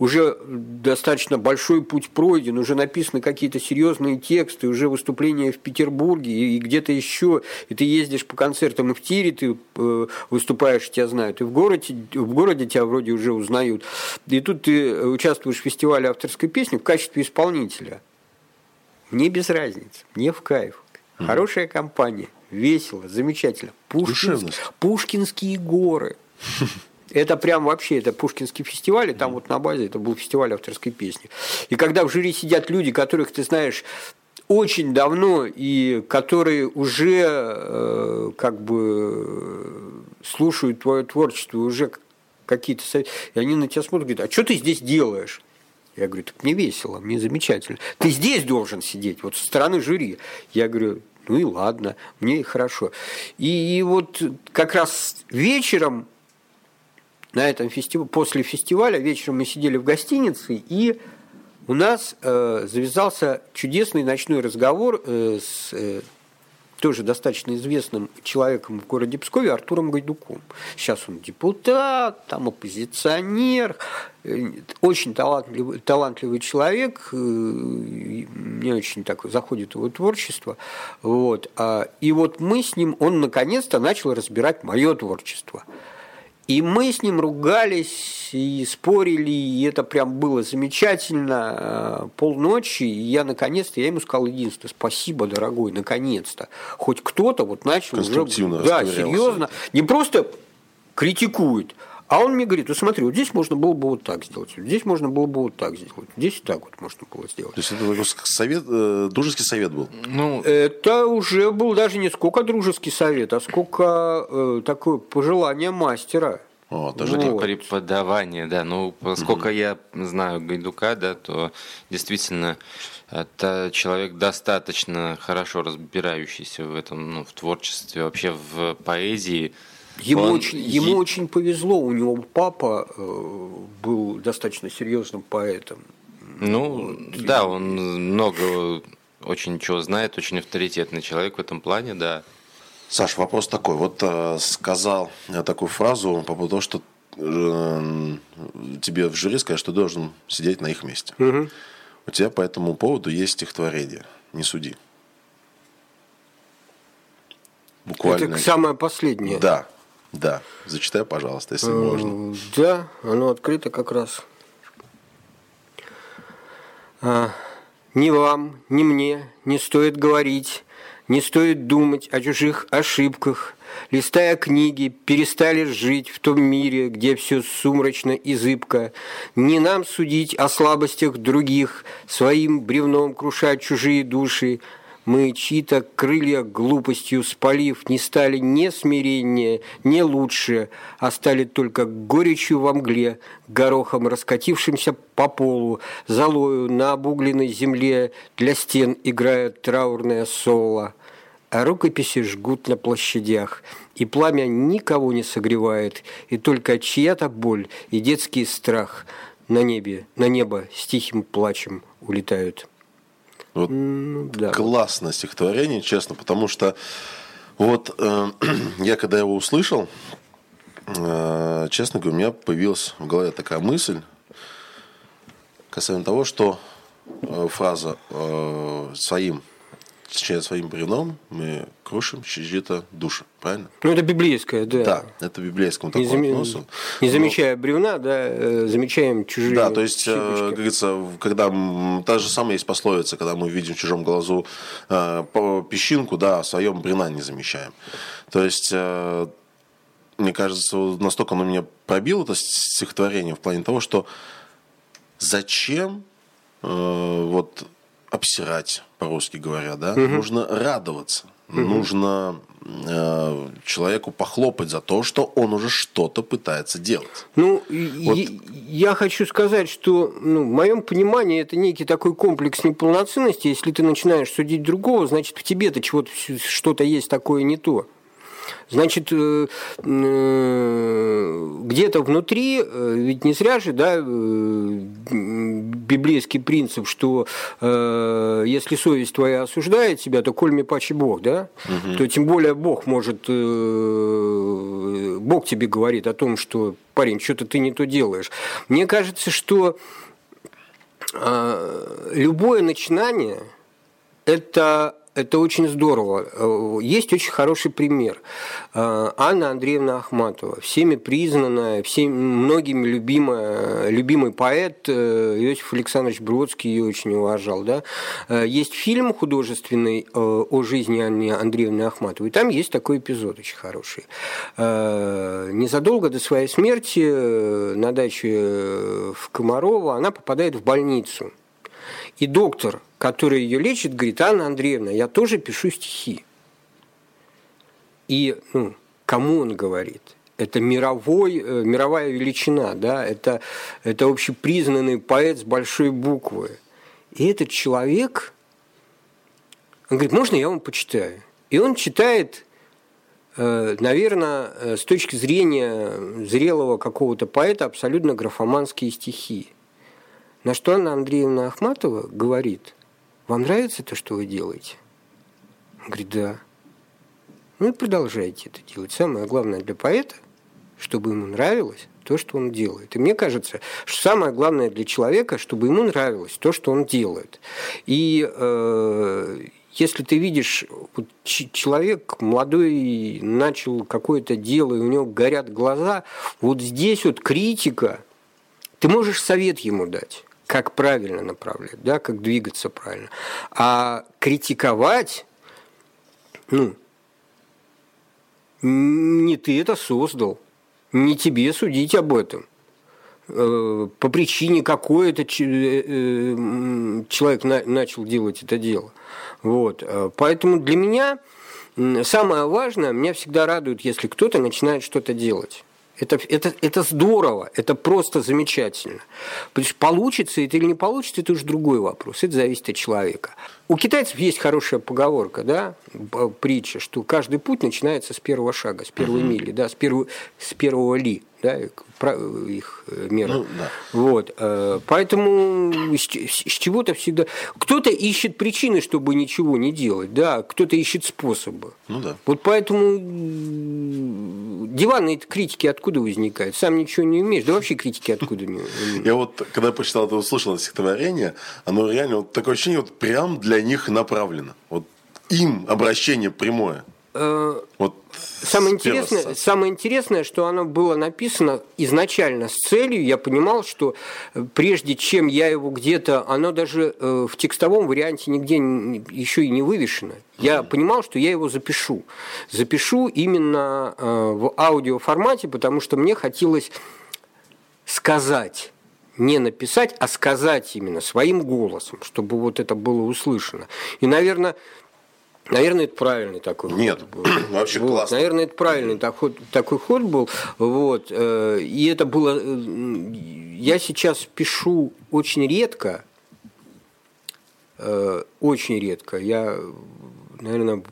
уже достаточно большой путь пройден, уже написаны какие-то серьезные тексты, уже выступления в Петербурге и где-то еще, и ты ездишь по концертам и в тире, ты э, выступаешь, тебя знают, и в городе, в городе тебя вроде уже узнают. И тут ты участвуешь в фестивале авторской песни в качестве исполнителя. Мне без разницы, мне в кайф. Хорошая компания, весело, замечательно. Пушкинск, Пушкинские горы. Это прям вообще, это Пушкинский фестиваль, и там вот на базе это был фестиваль авторской песни. И когда в жюри сидят люди, которых ты знаешь очень давно и которые уже э, как бы слушают твое творчество, уже какие-то советы, и они на тебя смотрят говорят, а что ты здесь делаешь? Я говорю, так мне весело, мне замечательно. Ты здесь должен сидеть, вот со стороны жюри. Я говорю, ну и ладно, мне хорошо. И, и вот как раз вечером на этом фестивале, после фестиваля вечером мы сидели в гостинице, и у нас э, завязался чудесный ночной разговор э, с э, тоже достаточно известным человеком в городе Пскове, Артуром Гайдуком. Сейчас он депутат, там оппозиционер, э, очень талантливый, талантливый человек, э, мне очень так заходит его творчество. Вот. А, и вот мы с ним, он наконец-то начал разбирать мое творчество. И мы с ним ругались и спорили, и это прям было замечательно. Э, полночи, и я наконец-то, я ему сказал единственное, спасибо, дорогой, наконец-то. Хоть кто-то вот начал уже... Да, серьезно. Не просто критикует, а он мне говорит, ну смотри, вот здесь можно было бы вот так сделать, здесь можно было бы вот так сделать, здесь так вот можно было сделать. То есть это совет, э, дружеский совет был? Ну, это уже был даже не сколько дружеский совет, а сколько э, такое пожелание мастера. О, тоже вот. преподавание, да. Ну, поскольку угу. я знаю Гайдука, да, то действительно это человек достаточно хорошо разбирающийся в этом, ну, в творчестве, вообще в поэзии. Ему, Он... очень, ему очень повезло, у него папа э, был достаточно серьезным поэтом. Ну, вот. да, он много очень чего знает, очень авторитетный человек в этом плане, да. Саш, вопрос такой. Вот э, сказал я такую фразу по поводу того, что э, тебе в жюри сказать, что ты должен сидеть на их месте. Угу. У тебя по этому поводу есть стихотворение. Не суди. Буквально. Это самое последнее. Да. Да, зачитай, пожалуйста, если можно. Да, оно открыто как раз. А, ни вам, ни мне не стоит говорить, не стоит думать о чужих ошибках. Листая книги, перестали жить в том мире, где все сумрачно и зыбко. Не нам судить о слабостях других, своим бревном крушать чужие души, мы чьи-то крылья глупостью спалив, не стали ни смиреннее, ни лучше, а стали только горечью во мгле, горохом раскатившимся по полу, золою на обугленной земле для стен играет траурное соло. А рукописи жгут на площадях, и пламя никого не согревает, и только чья-то боль и детский страх на небе, на небо с тихим плачем улетают. Вот ну, да. Классное стихотворение, честно, потому что вот э, я когда его услышал, э, честно говоря, у меня появилась в голове такая мысль касаемо того, что э, фраза э, своим через своим бревном мы крушим чьи-то души, правильно? Ну, это библейское, да. Да, это библейскому такому не, зам... не замечая Но... бревна, да, э, замечаем чужие Да, то есть, э, как говорится, когда та же самая есть пословица, когда мы видим в чужом глазу э, песчинку, да, а в своем бревна не замечаем. То есть, мне кажется, настолько оно меня пробило, это стихотворение, в плане того, что зачем вот обсирать, по-русски говоря, да, угу. нужно радоваться. Угу. Нужно э, человеку похлопать за то, что он уже что-то пытается делать. Ну, вот. я, я хочу сказать, что ну, в моем понимании это некий такой комплекс неполноценности. Если ты начинаешь судить другого, значит в тебе-то чего-то что-то есть такое не то. Значит, э, э, где-то внутри, э, ведь не зря же, да, библейский принцип, что если совесть твоя осуждает тебя, то коль мне паче Бог, да, угу. то тем более Бог может, Бог тебе говорит о том, что, парень, что-то ты не то делаешь. Мне кажется, что любое начинание – это это очень здорово. Э, есть очень хороший пример. Э, Анна Андреевна Ахматова, всеми признанная, всеми, многими любимая, любимый поэт э, Иосиф Александрович Бродский ее очень уважал. Да? Есть фильм художественный о жизни Анны Андреевны Ахматовой. Там есть такой эпизод очень хороший. Незадолго до своей смерти на даче в Комарово она попадает в больницу. И доктор который ее лечит, говорит, Анна Андреевна, я тоже пишу стихи. И ну, кому он говорит? Это мировой, э, мировая величина, да? это, это общепризнанный поэт с большой буквы. И этот человек, он говорит, можно я вам почитаю? И он читает, э, наверное, э, с точки зрения зрелого какого-то поэта абсолютно графоманские стихи. На что Анна Андреевна Ахматова говорит – вам нравится то, что вы делаете? Он говорит, да. Ну и продолжайте это делать. Самое главное для поэта, чтобы ему нравилось то, что он делает. И мне кажется, что самое главное для человека, чтобы ему нравилось то, что он делает. И э, если ты видишь, вот человек молодой начал какое-то дело, и у него горят глаза, вот здесь вот критика, ты можешь совет ему дать как правильно направлять, да, как двигаться правильно. А критиковать, ну, не ты это создал, не тебе судить об этом. Э, по причине какой это э, э, человек начал делать это дело. Вот. Поэтому для меня самое важное, меня всегда радует, если кто-то начинает что-то делать. Это, это, это здорово, это просто замечательно. Потому что получится это или не получится, это уже другой вопрос. Это зависит от человека. У китайцев есть хорошая поговорка, да, притча, что каждый путь начинается с первого шага, с первой угу. мили, да, с, первого, с первого ли да, их э, мера. Ну, да. Вот. Э, поэтому с чего-то всегда... Кто-то ищет причины, чтобы ничего не делать, да, кто-то ищет способы. Ну да. Вот поэтому диванные критики откуда возникают? Сам ничего не умеешь, да вообще критики откуда не Я вот, когда прочитал это, услышал это стихотворение, оно реально, вот такое ощущение, вот прям для них направлено. Вот им обращение прямое. Э, вот самое интересное, самое интересное, что оно было написано изначально с целью, я понимал, что э, прежде чем я его где-то, оно даже э, в текстовом варианте нигде еще и не вывешено. Я понимал, что я его запишу. Запишу именно в аудиоформате, потому что мне хотелось сказать не написать, а сказать именно своим голосом, чтобы вот это было услышано. И, наверное, Наверное, это правильный такой Нет, ход был. вообще вот. классно. Наверное, это правильный такой, такой ход был. Вот. Э, и это было... Э, я сейчас пишу очень редко, э, очень редко. Я, наверное,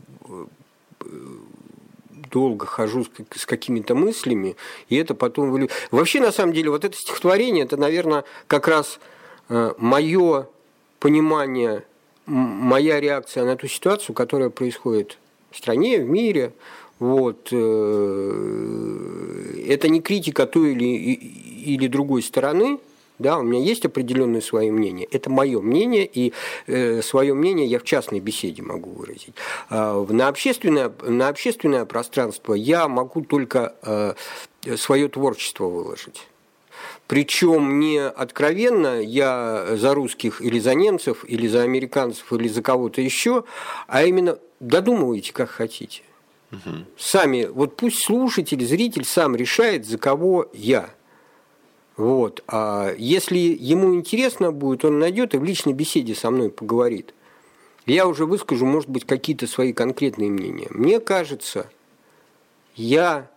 долго хожу с какими-то мыслями, и это потом... Вообще, на самом деле, вот это стихотворение, это, наверное, как раз мое понимание моя реакция на ту ситуацию, которая происходит в стране, в мире. Вот. Э, это не критика той или, или другой стороны, да, у меня есть определенное свое мнение. Это мое мнение, и э, свое мнение я в частной беседе могу выразить. Э, на, общественное, на общественное пространство я могу только э, свое творчество выложить. Причем не откровенно я за русских или за немцев, или за американцев, или за кого-то еще, а именно додумывайте, как хотите. Угу. Сами, вот пусть слушатель, зритель сам решает, за кого я. Вот. А если ему интересно будет, он найдет и в личной беседе со мной поговорит. Я уже выскажу, может быть, какие-то свои конкретные мнения. Мне кажется, я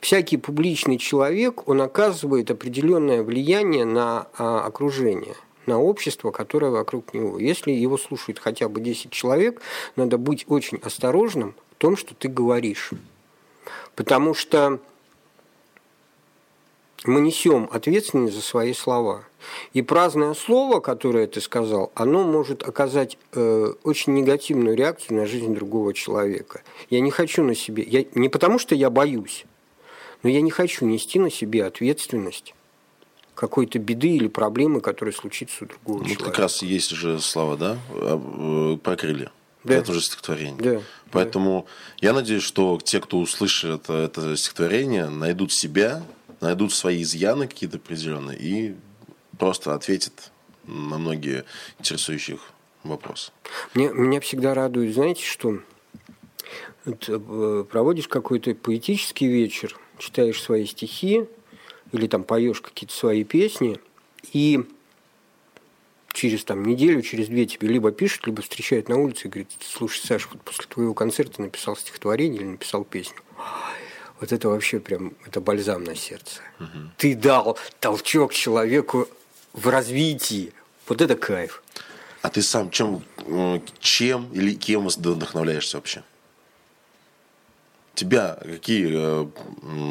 всякий публичный человек, он оказывает определенное влияние на а, окружение на общество, которое вокруг него. Если его слушает хотя бы 10 человек, надо быть очень осторожным в том, что ты говоришь. Потому что мы несем ответственность за свои слова. И праздное слово, которое ты сказал, оно может оказать э, очень негативную реакцию на жизнь другого человека. Я не хочу на себе, я, не потому что я боюсь, но я не хочу нести на себе ответственность какой-то беды или проблемы, которая случится у другого ну, человека. как раз есть же слова, да, э, про крылья. Да. Это уже стихотворение. Да. Поэтому да. я надеюсь, что те, кто услышит это стихотворение, найдут себя, найдут свои изъяны какие-то определенные и просто ответят на многие интересующих вопросы. Мне, меня всегда радует, знаете, что э, проводишь какой-то поэтический вечер, читаешь свои стихи или там поешь какие-то свои песни, и через там неделю, через две тебе либо пишут, либо встречают на улице и говорят, слушай, Саша, вот после твоего концерта написал стихотворение или написал песню. Вот это вообще прям, это бальзам на сердце. Угу. Ты дал толчок человеку в развитии. Вот это кайф. А ты сам чем, э, чем или кем вдохновляешься вообще? Тебя какие э,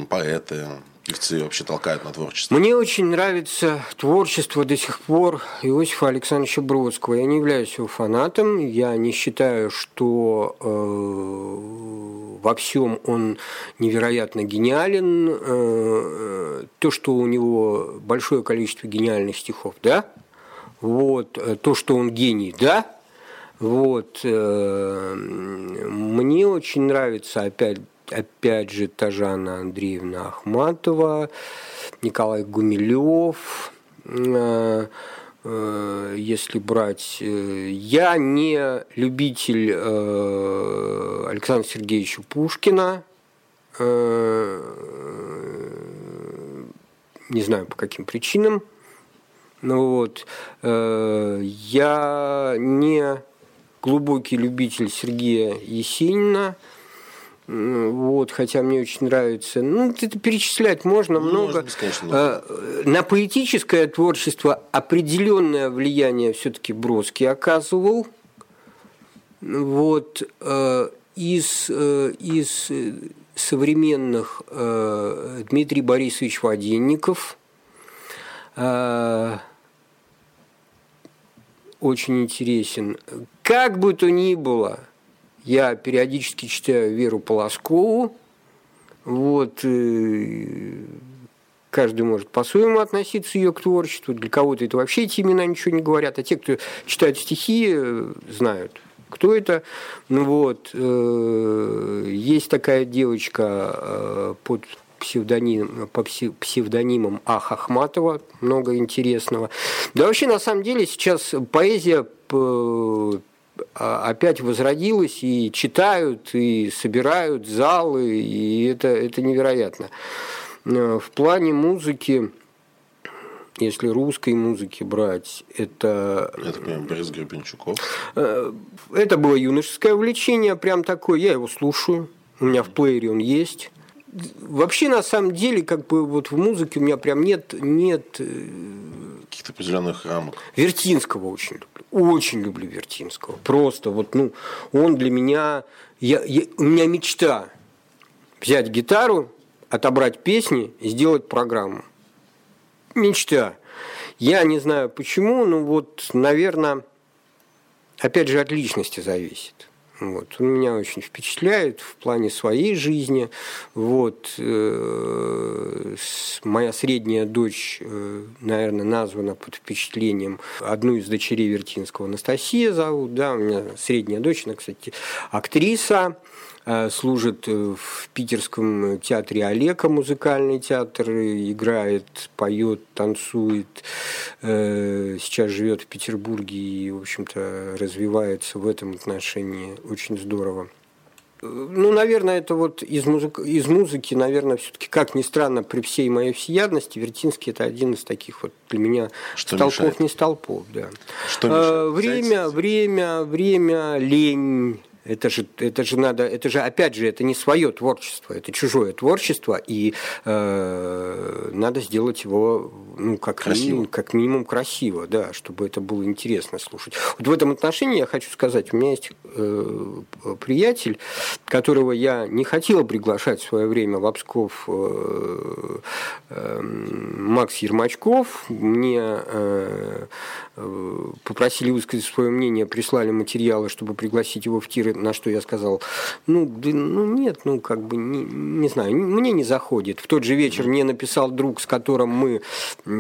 поэты, Певцы вообще толкают на творчество. Мне очень нравится творчество до сих пор Иосифа Александровича Бродского. Я не являюсь его фанатом, я не считаю, что э, во всем он невероятно гениален. Э, то, что у него большое количество гениальных стихов, да, вот, то, что он гений, да, вот, мне очень нравится опять опять же, Тажана Андреевна Ахматова, Николай Гумилев, э, э, если брать... Э, я не любитель Александра Сергеевича Пушкина, не знаю по каким причинам. Ну вот, я не глубокий любитель Сергея Есенина, вот, хотя мне очень нравится. Ну, это перечислять можно ну, много. Можно э, На поэтическое творчество определенное влияние все-таки Бродский оказывал. Вот э, из, э, из современных Дмитрий Борисович Воденников. Очень интересен. Как бы то ни было, я периодически читаю Веру Полоскову. Вот, э, каждый может по-своему относиться ее к творчеству. Для кого-то это вообще эти имена ничего не говорят, а те, кто читают стихи, э, знают, кто это. Ну вот, э, есть такая девочка под псевдоним, по псевдонимам Ах Ахматова, много интересного. Да вообще, на самом деле, сейчас поэзия опять возродилась, и читают, и собирают залы, и это, это невероятно. В плане музыки, если русской музыки брать, это... Это прям Борис Гребенщиков? Э, это было юношеское увлечение, прям такое, я его слушаю, у меня в плеере он есть. Вообще, на самом деле, как бы вот в музыке у меня прям нет, нет э, каких-то определенных рамок. Вертинского очень люблю. Очень люблю Вертинского. Просто вот, ну, он для меня... Я, я, у меня мечта взять гитару, отобрать песни и сделать программу. Мечта. Я не знаю почему, но вот, наверное, опять же, от личности зависит. Вот. Он меня очень впечатляет в плане своей жизни. Вот. Э, моя средняя дочь, э, наверное, названа под впечатлением одну из дочерей Вертинского. Анастасия зовут. Да, у меня средняя дочь, она, кстати, актриса. Э, служит э, в питерском театре Олега, музыкальный театр, играет, поет, танцует. Э, сейчас живет в Петербурге и, в общем-то, развивается в этом отношении очень здорово. Ну, наверное, это вот из, музык... из музыки, наверное, все-таки, как ни странно, при всей моей всеядности, Вертинский это один из таких вот для меня Что столпов мешает? не столпов, да. Что мешает? Время, время, время, лень, это же, это же надо, это же опять же, это не свое творчество, это чужое творчество, и э, надо сделать его, ну, как красиво. минимум, как минимум красиво, да, чтобы это было интересно слушать. Вот в этом отношении я хочу сказать, у меня есть э, приятель, которого я не хотел приглашать в свое время в Обсков, э, э, Макс Ермачков, мне э, э, попросили высказать свое мнение, прислали материалы, чтобы пригласить его в тиры на что я сказал, ну, да, ну нет, ну как бы, не, не знаю, мне не заходит. В тот же вечер мне написал друг, с которым мы,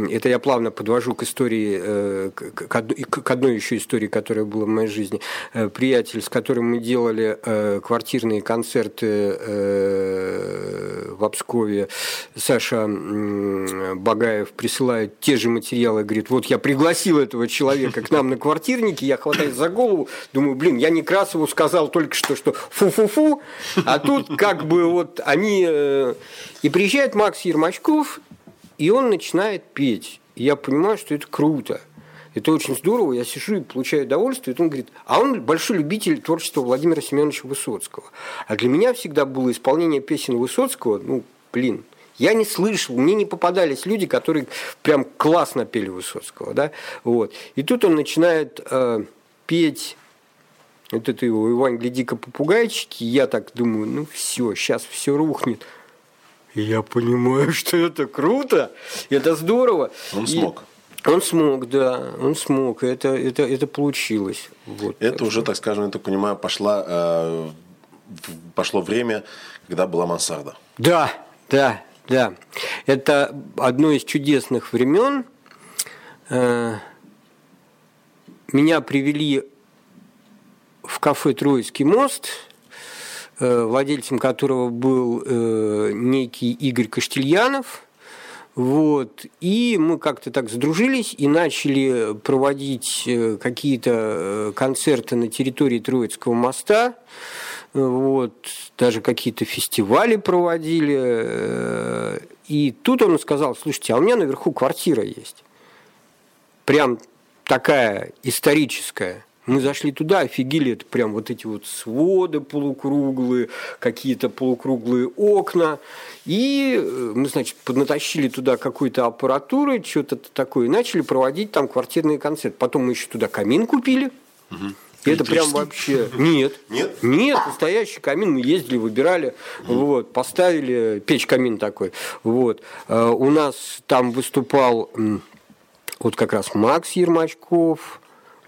это я плавно подвожу к истории, э, к, одной, еще истории, которая была в моей жизни, э, приятель, с которым мы делали э, квартирные концерты в Обскове, Саша Багаев присылает те же материалы, говорит, вот я пригласил этого человека к нам на квартирники, я хватаюсь за голову, думаю, блин, я Некрасову сказал только что, что фу-фу-фу, а тут как бы вот они... И приезжает Макс Ермачков, и он начинает петь. И я понимаю, что это круто. Это очень здорово, я сижу и получаю удовольствие. И он говорит, а он большой любитель творчества Владимира Семеновича Высоцкого. А для меня всегда было исполнение песен Высоцкого, ну, блин, я не слышал, мне не попадались люди, которые прям классно пели Высоцкого, да, вот. И тут он начинает э, петь вот это его Иван, гляди-ка, попугайчики, я так думаю, ну все, сейчас все рухнет. И я понимаю, что это круто, это здорово. Он И смог. Он смог, да, он смог. Это, это, это получилось. Вот. Это уже, так скажем, я так понимаю, пошла, э, пошло время, когда была мансарда. Да, да, да. Это одно из чудесных времен. Э, Меня привели в кафе Троицкий мост, владельцем которого был э, некий Игорь Каштельянов. Вот. И мы как-то так сдружились и начали проводить э, какие-то э, концерты на территории Троицкого моста. Вот. Даже какие-то фестивали проводили. э, И тут он сказал, слушайте, а у меня наверху квартира есть. Прям такая историческая. Мы зашли туда, офигели, это прям вот эти вот своды полукруглые, какие-то полукруглые окна. И э, мы, значит, поднатащили туда какой-то аппаратуры, что-то такое, и начали проводить там квартирный концерт. Потом мы еще туда камин купили. И это прям вообще... Нет. Нет? Нет, настоящий камин. Мы ездили, выбирали, вот, поставили печь-камин такой. Вот. Э, У нас там выступал вот как раз Макс Ермачков,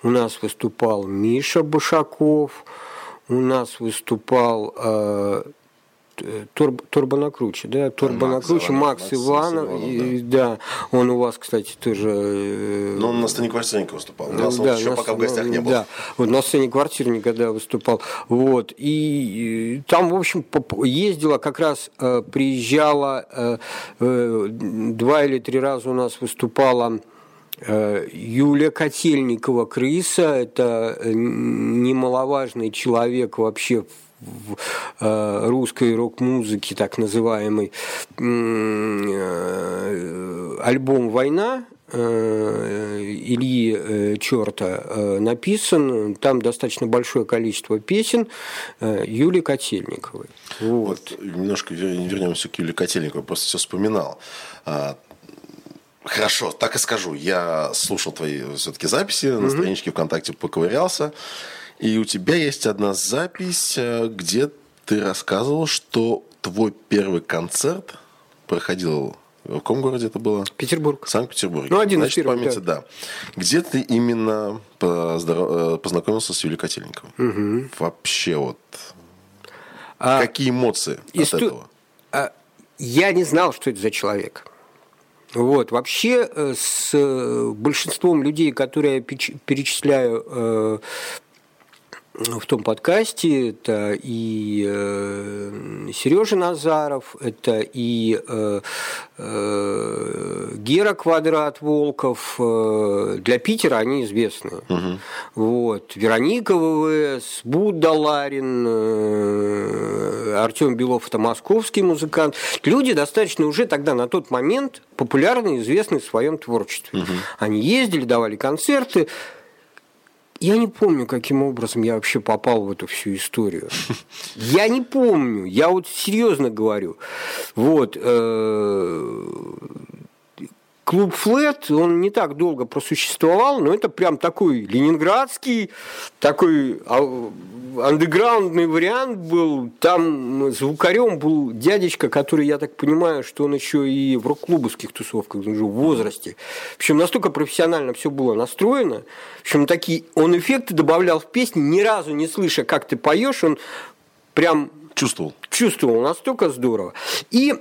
у нас выступал Миша Башаков, у нас выступал э, Турб- Турбонакруче, да, Турбонакруче, Макс Макс, Иванов, Макс Иванов, и- да. он у вас, кстати, тоже... э, Но он на сцене квартирника выступал. У нас да, он еще на пока в гостях не был. Да, вот на сцене квартиры никогда выступал. Вот. И, э, там, в общем, ездила как раз, э, приезжала, э, э, два или три раза у нас выступала Юлия Котельникова Крыса, это э, немаловажный человек вообще в э, русской рок-музыке, так называемый, э, альбом «Война», э, Ильи э, Черта э, написан, там достаточно большое количество песен э, Юлии Котельниковой. Вот. Вот немножко вер- вернемся к Юлии Котельниковой. Просто все вспоминал. Хорошо, так и скажу. Я слушал твои все-таки записи, на страничке ВКонтакте поковырялся. И у тебя есть одна запись, э, где ты рассказывал, что твой первый концерт проходил в каком городе это было? Петербург. В Санкт-Петербурге. Ну, один из Значит, первых, памяти, да. Где ты именно э, познакомился с Юлией Котельниковой? Вообще вот. А Какие эмоции исто- от этого? а, я не знал, что это за человек. Вот. Вообще э, с э, большинством людей, которые я перечисляю э, в том подкасте, это и Сережа Назаров, это и э, э, Гера Квадрат Волков. э, Для Питера они известны. Вот. Вероника ВВС, Будда Ларин, э, Артем Белов это московский музыкант. Люди достаточно уже тогда на тот момент популярны и известны в своем творчестве. Они ездили, давали концерты. Я не помню, каким образом я вообще попал в эту всю историю. Я не помню. Я вот серьезно говорю. Вот. Э, Клуб Флет, он не так долго просуществовал, но это прям такой ленинградский, такой а, андеграундный вариант был. Там звукарем был дядечка, который, я так понимаю, что он еще и в рок-клубовских тусовках он в возрасте. В общем, настолько профессионально все было настроено. В общем, такие он эффекты добавлял в песни, ни разу не слыша, как ты поешь, он прям Чувствовал. чувствовал настолько здорово. И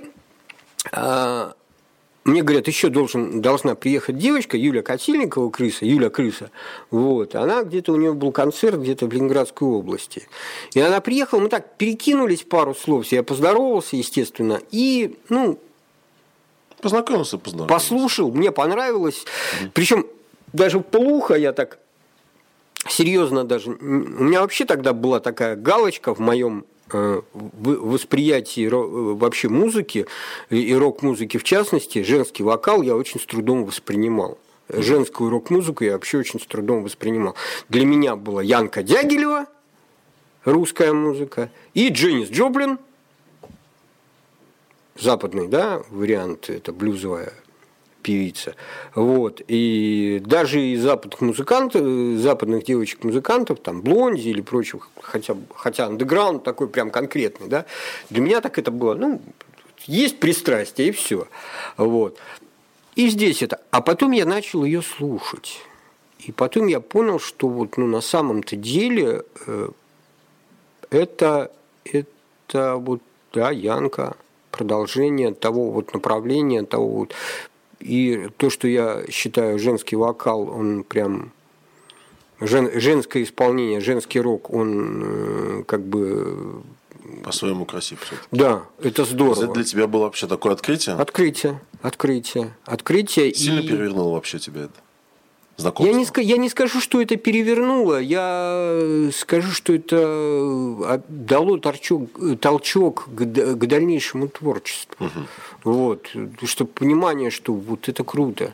а, мне говорят, еще должен, должна приехать девочка, Юля Котельникова, крыса, Юля крыса. Вот. Она где-то, у нее был концерт где-то в Ленинградской области. И она приехала, мы так перекинулись пару слов, я поздоровался, естественно, и, ну, Познакомился, познакомился. послушал, мне понравилось. Причем даже в полухо я так серьезно даже... У меня вообще тогда была такая галочка в моем восприятии ро- э, вообще музыки и рок-музыки в частности, женский вокал я очень с трудом воспринимал. Женскую рок-музыку я вообще очень с трудом воспринимал. Для меня была Янка Дягилева, русская музыка, и Дженнис Джоплин, западный, да, вариант, это блюзовая певица. Вот. И даже из западных музыкантов, западных девочек-музыкантов, там, Блонди или прочих, хотя, хотя андеграунд такой прям конкретный, да, для меня так это было, ну, есть пристрастие, и все. Вот. И здесь это. А потом я начал ее слушать. И потом я понял, что вот ну, на самом-то деле э, это, это вот, да, Янка, продолжение того вот направления, того вот. И то, что я считаю женский вокал, он прям жен, женское исполнение, женский рок, он э, как бы по-своему красив. Да, это здорово. Это для тебя было вообще такое открытие? Открытие, открытие, открытие. Сильно и... перевернуло вообще тебя это? Я не, я не скажу, что это перевернуло, я скажу, что это э, дало торчок, толчок к, к дальнейшему творчеству. Угу. Вот, чтобы понимание, что вот это круто.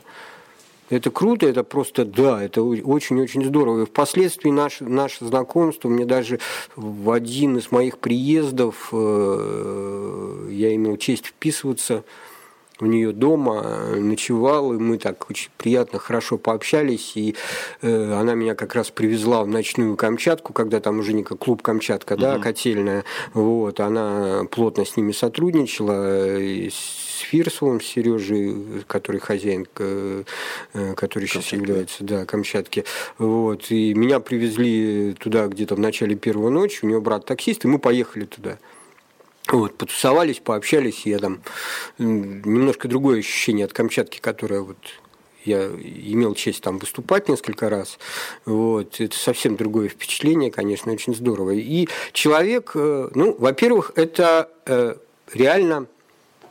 Это круто, это просто, да, это очень-очень здорово. И впоследствии наше, наше знакомство, мне даже в один из моих приездов э, я имел честь вписываться у нее дома, ночевал, и мы так очень приятно, хорошо пообщались, и э, она меня как раз привезла в ночную Камчатку, когда там уже не как клуб Камчатка, угу. да, котельная, вот, она плотно с ними сотрудничала, и с Фирсовым, с Сережей, который хозяин, э, который сейчас является, да, Камчатки, вот, и меня привезли туда где-то в начале первой ночи, у него брат таксист, и мы поехали туда. Вот, потусовались, пообщались, я там немножко другое ощущение от Камчатки, которое вот я имел честь там выступать несколько раз. Вот. Это совсем другое впечатление, конечно, очень здорово. И человек, э, ну, во-первых, это э, реально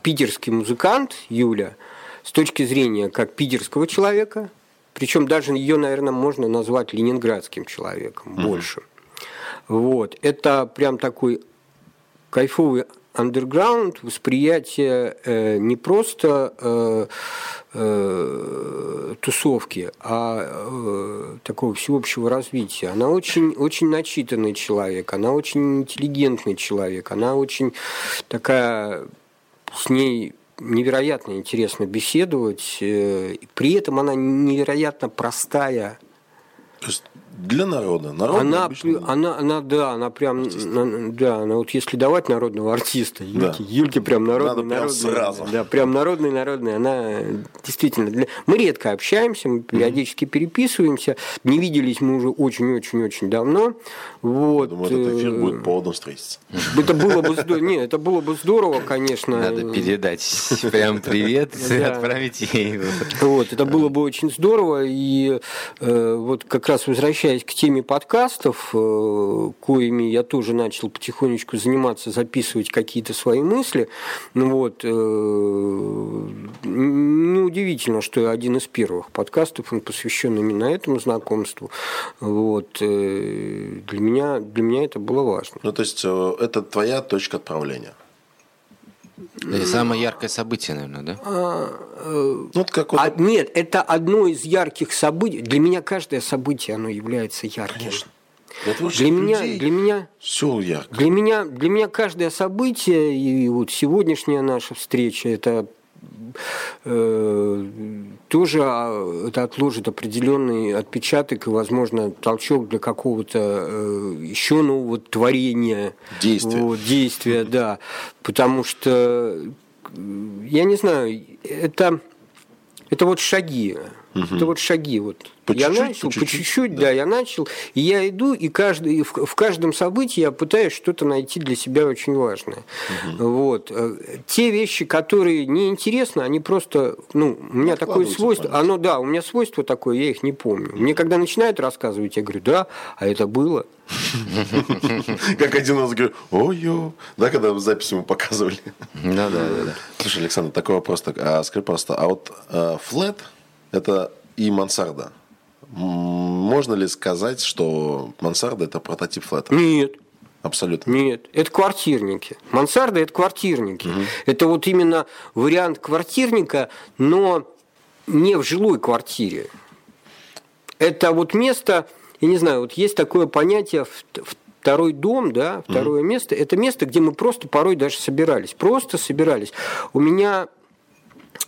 питерский музыкант Юля, с точки зрения как питерского человека, причем даже ее, наверное, можно назвать ленинградским человеком mm-hmm. больше. Вот. Это прям такой кайфовый андерграунд, восприятие э, не просто э, э, тусовки, а э, такого всеобщего развития. Она очень, очень начитанный человек, она очень интеллигентный человек, она очень такая с ней невероятно интересно беседовать. Э, при этом она невероятно простая. Для народа. Народ она, обычно... она, она, да, она прям, на, да, она вот если давать народного артиста, Юльки, да. Юльки прям народный, Надо народный, прям сразу. да, прям народный, народный, она действительно, для... мы редко общаемся, мы периодически mm-hmm. переписываемся, не виделись мы уже очень-очень-очень давно, вот. Я думаю, этот эфир будет поводом встретиться. Это было бы здорово, не, это было бы здорово, конечно. Надо передать прям привет и отправить ей. Вот, это было бы очень здорово, и э, вот как раз возвращаясь возвращаясь к теме подкастов, э, коими я тоже начал потихонечку заниматься, записывать какие-то свои мысли, ну вот, э, неудивительно, что один из первых подкастов, он посвящен именно этому знакомству. Вот, э, для, меня, для меня это было важно. Ну, то есть, это твоя точка отправления? Это самое яркое событие, наверное, да? А, э, ну, как вот... а, нет, это одно из ярких событий. Для меня каждое событие, оно является ярким. Конечно. Для меня, для меня, все ярко. Для меня, для меня каждое событие и вот сегодняшняя наша встреча это тоже а, это отложит определенный отпечаток и, возможно, толчок для какого-то э, еще нового творения. Действия. Вот, действия, да. Потому что, я не знаю, это, это вот шаги. Угу. Это вот шаги. Вот. По я чуть-чуть, начал, по чуть-чуть, по чуть-чуть да. да, я начал. И я иду, и каждый, в, в каждом событии я пытаюсь что-то найти для себя очень важное. Угу. Вот. Э, те вещи, которые неинтересны, они просто, ну, у меня такое свойство, оно, да, у меня свойство такое, я их не помню. Мне когда начинают рассказывать, я говорю, да, а это было. Как один раз говорю, ой-ё, да, когда в записи мы показывали. Да, да, да. Слушай, Александр, такой вопрос, так, а, скажи просто, а вот флет – это и мансарда. Можно ли сказать, что мансарда это прототип флета? Нет. Абсолютно. Нет, это квартирники. Мансарда это квартирники. Угу. Это вот именно вариант квартирника, но не в жилой квартире. Это вот место, я не знаю, вот есть такое понятие второй дом, да, второе угу. место. Это место, где мы просто порой даже собирались. Просто собирались. У меня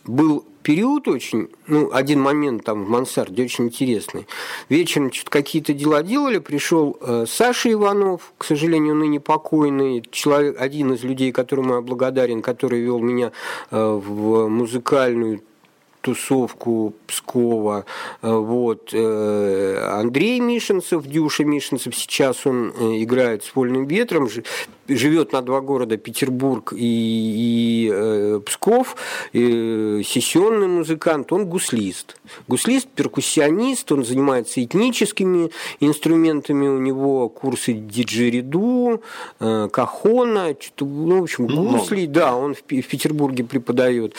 был период очень, ну, один момент там в мансарде очень интересный. Вечером что-то какие-то дела делали, пришел э, Саша Иванов, к сожалению, ныне покойный, человек, один из людей, которому я благодарен, который вел меня э, в музыкальную тусовку Пскова. Э, вот. Э, Андрей Мишинцев, Дюша Мишинцев, сейчас он э, играет с «Вольным ветром», живет на два города, Петербург и, и э, Псков, э, сессионный музыкант, он гуслист. Гуслист, перкуссионист, он занимается этническими инструментами, у него курсы диджериду, э, кахона, ну, в общем, гусли, Много. да, он в, в Петербурге преподает.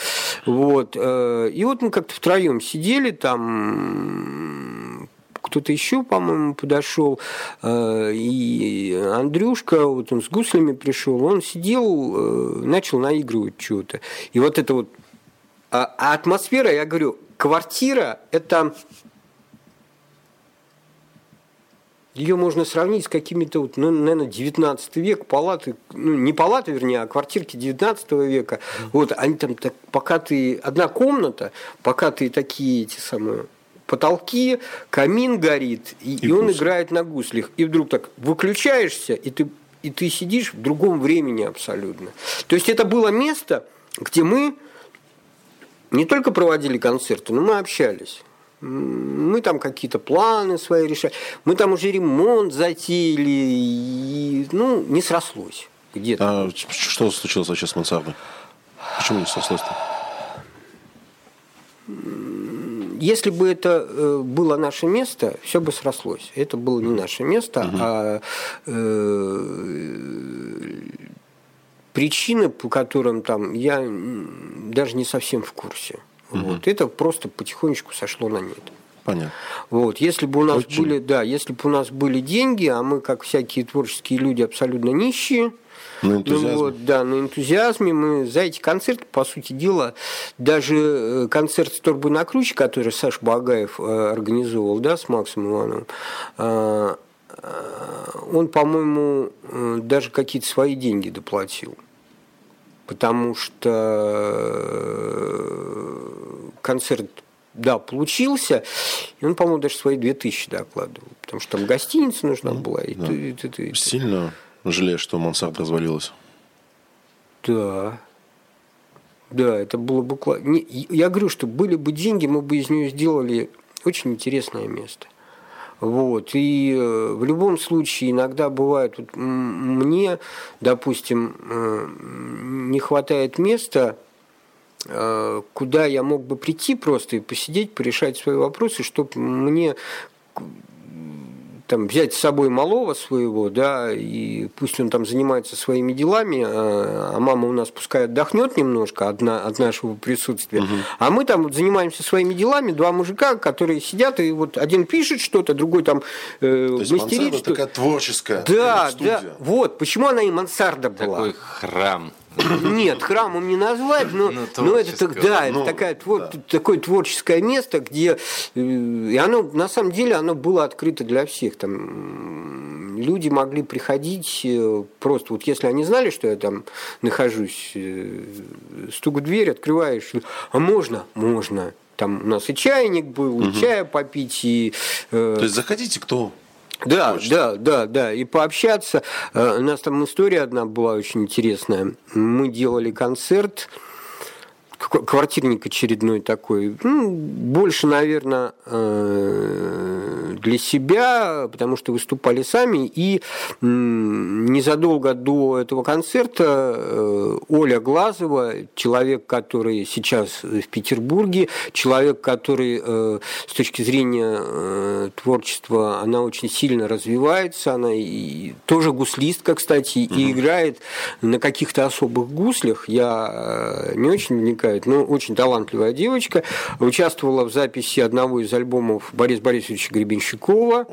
Вот. Э, и вот мы как-то втроем сидели там, кто-то еще, по-моему, подошел, э, и Андрюшка, вот он с гуслями пришел, он сидел, э, начал наигрывать что-то. И вот это вот а, а атмосфера, я говорю, квартира – это ее можно сравнить с какими-то, вот, ну, наверное, 19 век, палаты, ну, не палаты, вернее, а квартирки 19 века. Вот, они там так, покатые, одна комната, покатые такие эти самые потолки, камин горит, и, и, и он играет на гуслях. И вдруг так выключаешься, и ты, и ты сидишь в другом времени абсолютно. То есть это было место, где мы не только проводили концерты, но мы общались. Мы там какие-то планы свои решали. Мы там уже ремонт затеяли. И, ну, не срослось где-то. А что случилось вообще с мансардой? Почему не срослось-то? Если бы это э, было наше место, все бы срослось. Это было не наше место, угу. а э, причины, по которым там я даже не совсем в курсе. Угу. Вот. Это просто потихонечку сошло на нет. Понятно. Вот, если бы у нас Очень. были, да, если бы у нас были деньги, а мы, как всякие творческие люди, абсолютно нищие, на энтузиазме. Ну, вот, да, на энтузиазме. Мы за эти концерты, по сути дела, даже э, концерт Сторбы на Круче, который Саш Багаев э, организовал, да, с Максом Ивановым, э, он, по-моему, даже какие-то свои деньги доплатил. Потому что концерт да, получился. И он, по-моему, даже свои 2000 докладывал. Потому что там гостиница нужна ну, была. И да. ты, ты, ты, Сильно Жалеешь, что мансард развалилась. Да. Да, это было буквально... Я говорю, что были бы деньги, мы бы из нее сделали очень интересное место. Вот. И э, в любом случае иногда бывает, вот мне, допустим, э, не хватает места, э, куда я мог бы прийти просто и посидеть, порешать свои вопросы, чтобы мне там, взять с собой малого своего, да, и пусть он там занимается своими делами, а, а мама у нас пускай отдохнет немножко от, на, от нашего присутствия, угу. а мы там вот занимаемся своими делами, два мужика, которые сидят, и вот один пишет что-то, другой там э, То есть мастерит. что такая творческая Да, студия. да, вот, почему она и мансарда была. Такой храм. Нет, храмом не назвать, но, ну, но это, да, это ну, такая, твор, да. такое творческое место, где э, и оно на самом деле оно было открыто для всех. Там люди могли приходить э, просто, вот если они знали, что я там нахожусь, э, стук в дверь, открываешь, а можно, можно. Там у нас и чайник был, угу. и чая попить, и. То есть заходите, кто да, Хочет. да, да, да. И пообщаться. Э, у нас там история одна была очень интересная. Мы делали концерт квартирник очередной такой, ну, больше, наверное, э, для себя, потому что выступали сами. И незадолго до этого концерта э, Оля Глазова, человек, который сейчас в Петербурге, человек, который э, с точки зрения творчества, она очень сильно развивается, она и тоже гуслистка, кстати, угу. и играет на каких-то особых гуслях. Я не очень вникаю играет, но очень талантливая девочка. Участвовала в записи одного из альбомов Бориса Борисовича Гребенщикова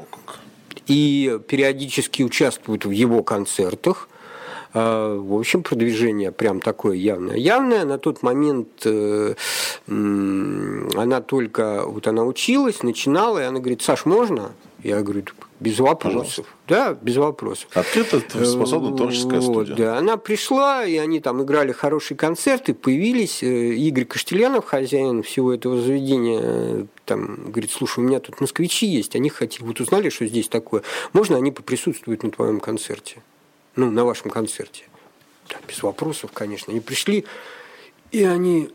и периодически участвует в его концертах. А, в общем, продвижение прям такое явное. Явное на тот момент э, она только вот она училась, начинала, и она говорит, Саш, можно? Я говорю, Без вопросов. Да, без вопросов. Открыто способна творческая вот, студия. Да, она пришла, и они там играли хорошие концерты, появились. э, Игорь Каштельянов, хозяин всего этого заведения, э, там говорит, слушай, у меня тут москвичи есть, они хотели, вот узнали, что здесь такое, можно они поприсутствуют на твоем концерте? Ну, на вашем концерте. Да, без вопросов, конечно. Они пришли, и они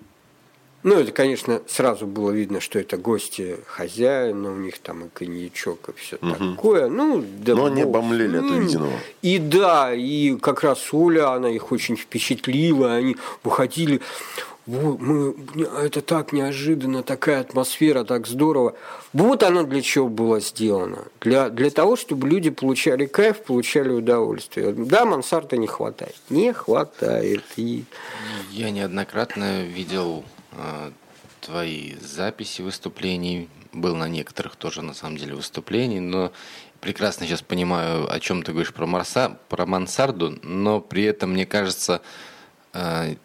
ну, это, конечно, сразу было видно, что это гости хозяина, у них там и коньячок, и все такое. Ну, да Но они бог обомлели с от увиденного. И да, и как раз Оля, она их очень впечатлила, они выходили, «Вот мы, это так неожиданно, такая атмосфера, так здорово. Вот оно для чего было сделано. Для, для того, чтобы люди получали кайф, получали удовольствие. Да, мансарда не хватает. Не хватает. И... Я неоднократно видел твои записи выступлений, был на некоторых тоже на самом деле выступлений, но прекрасно сейчас понимаю, о чем ты говоришь про, Марса, про мансарду, но при этом мне кажется, э,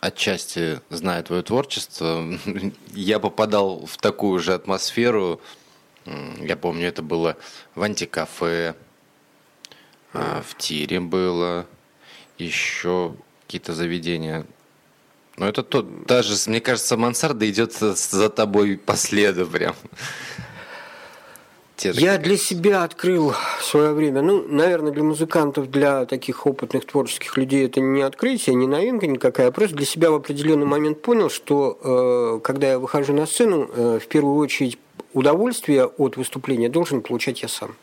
отчасти зная твое творчество, я попадал в такую же атмосферу. Я помню, это было в антикафе, а, в тире было, еще какие-то заведения. Но это то, даже, мне кажется, мансарда идет за- тобой по следу прям. Те же- Я для себя открыл в свое время, ну, наверное, для музыкантов, для таких опытных творческих людей это не открытие, не новинка никакая. Я просто для себя в определенный момент понял, что э, когда я выхожу на сцену, э, в первую очередь удовольствие от выступления должен получать я сам,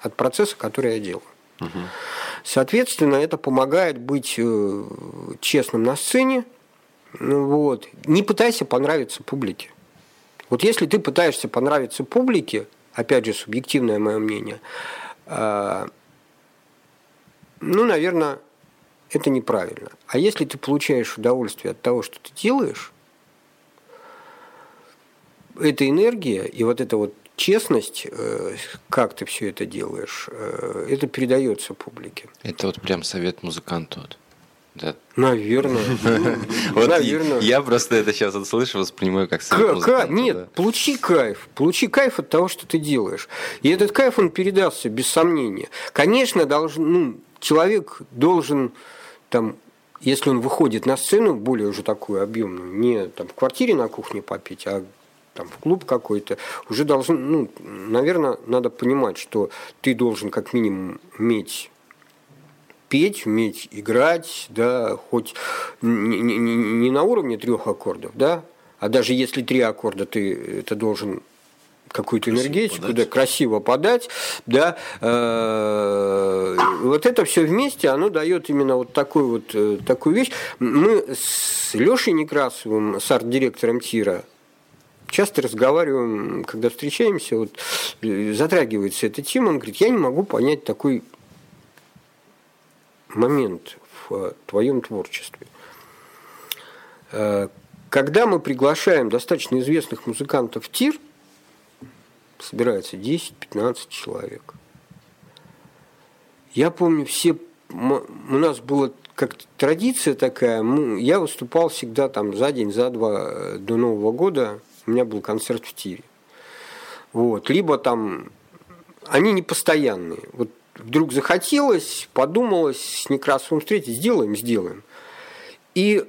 от процесса, который я делаю. Соответственно, это помогает быть э, честным на сцене, ну вот. Не пытайся понравиться публике. Вот если ты пытаешься понравиться публике, опять же, субъективное мое мнение, а, ну, наверное, это неправильно. А если ты получаешь удовольствие от того, что ты делаешь, эта энергия и вот эта вот честность, э, как ты все это делаешь, э, это передается публике. Это вот прям совет музыканту. Да. Наверное. Вот Наверное. я просто это сейчас вот слышу, воспринимаю как музыканту, нет, да. получи кайф. Получи кайф от того, что ты делаешь. И этот кайф, он передастся, без сомнения. Конечно, должен, ну, человек должен, там, если он выходит на сцену, более уже такую объемную, не там, в квартире на кухне попить, а там, в клуб какой-то, уже должен, ну, наверное, надо понимать, что ты должен как минимум иметь петь, уметь играть, да, хоть не, не- не- на уровне трех аккордов, да, а даже если три аккорда, ты это должен какую-то Красиво энергетику, подать. да, красиво подать, да, Э, вот это все вместе, оно дает именно вот такую вот э, такую вещь. Мы с Лешей Некрасовым, с арт-директором Тира, часто разговариваем, когда встречаемся, вот э, затрагивается эта тема, он говорит, я не могу понять такой момент в э, твоем творчестве. Э, Когда мы приглашаем достаточно известных музыкантов в тир, собирается 10-15 человек. Я помню, все у нас была как традиция такая, я выступал всегда там за день, за два э, до Нового года, у меня был концерт в тире. Вот. Либо там они не постоянные. Вот вдруг захотелось, подумалось с Некрасовым встретить, сделаем, сделаем. И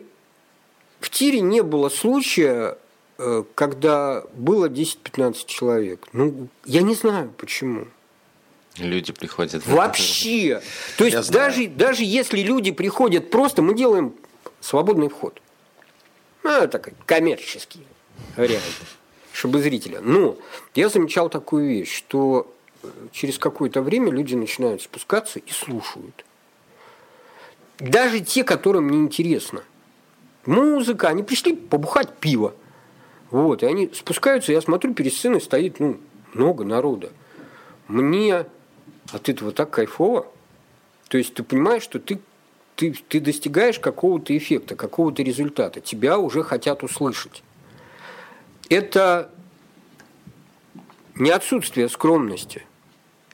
в тире не было случая, э, когда было 10-15 человек. Ну, я не знаю почему. Люди приходят. Вообще. То Я есть знаю. даже, даже если люди приходят просто, мы делаем свободный вход. Ну, такой коммерческий вариант, чтобы зрителя. Но я замечал такую вещь, что через какое-то время люди начинают спускаться и слушают. Даже те, которым не интересно. Музыка, они пришли побухать пиво. Вот, и они спускаются, я смотрю, перед сценой стоит ну, много народа. Мне от этого так кайфово. То есть ты понимаешь, что ты, ты, ты достигаешь какого-то эффекта, какого-то результата. Тебя уже хотят услышать. Это не отсутствие скромности.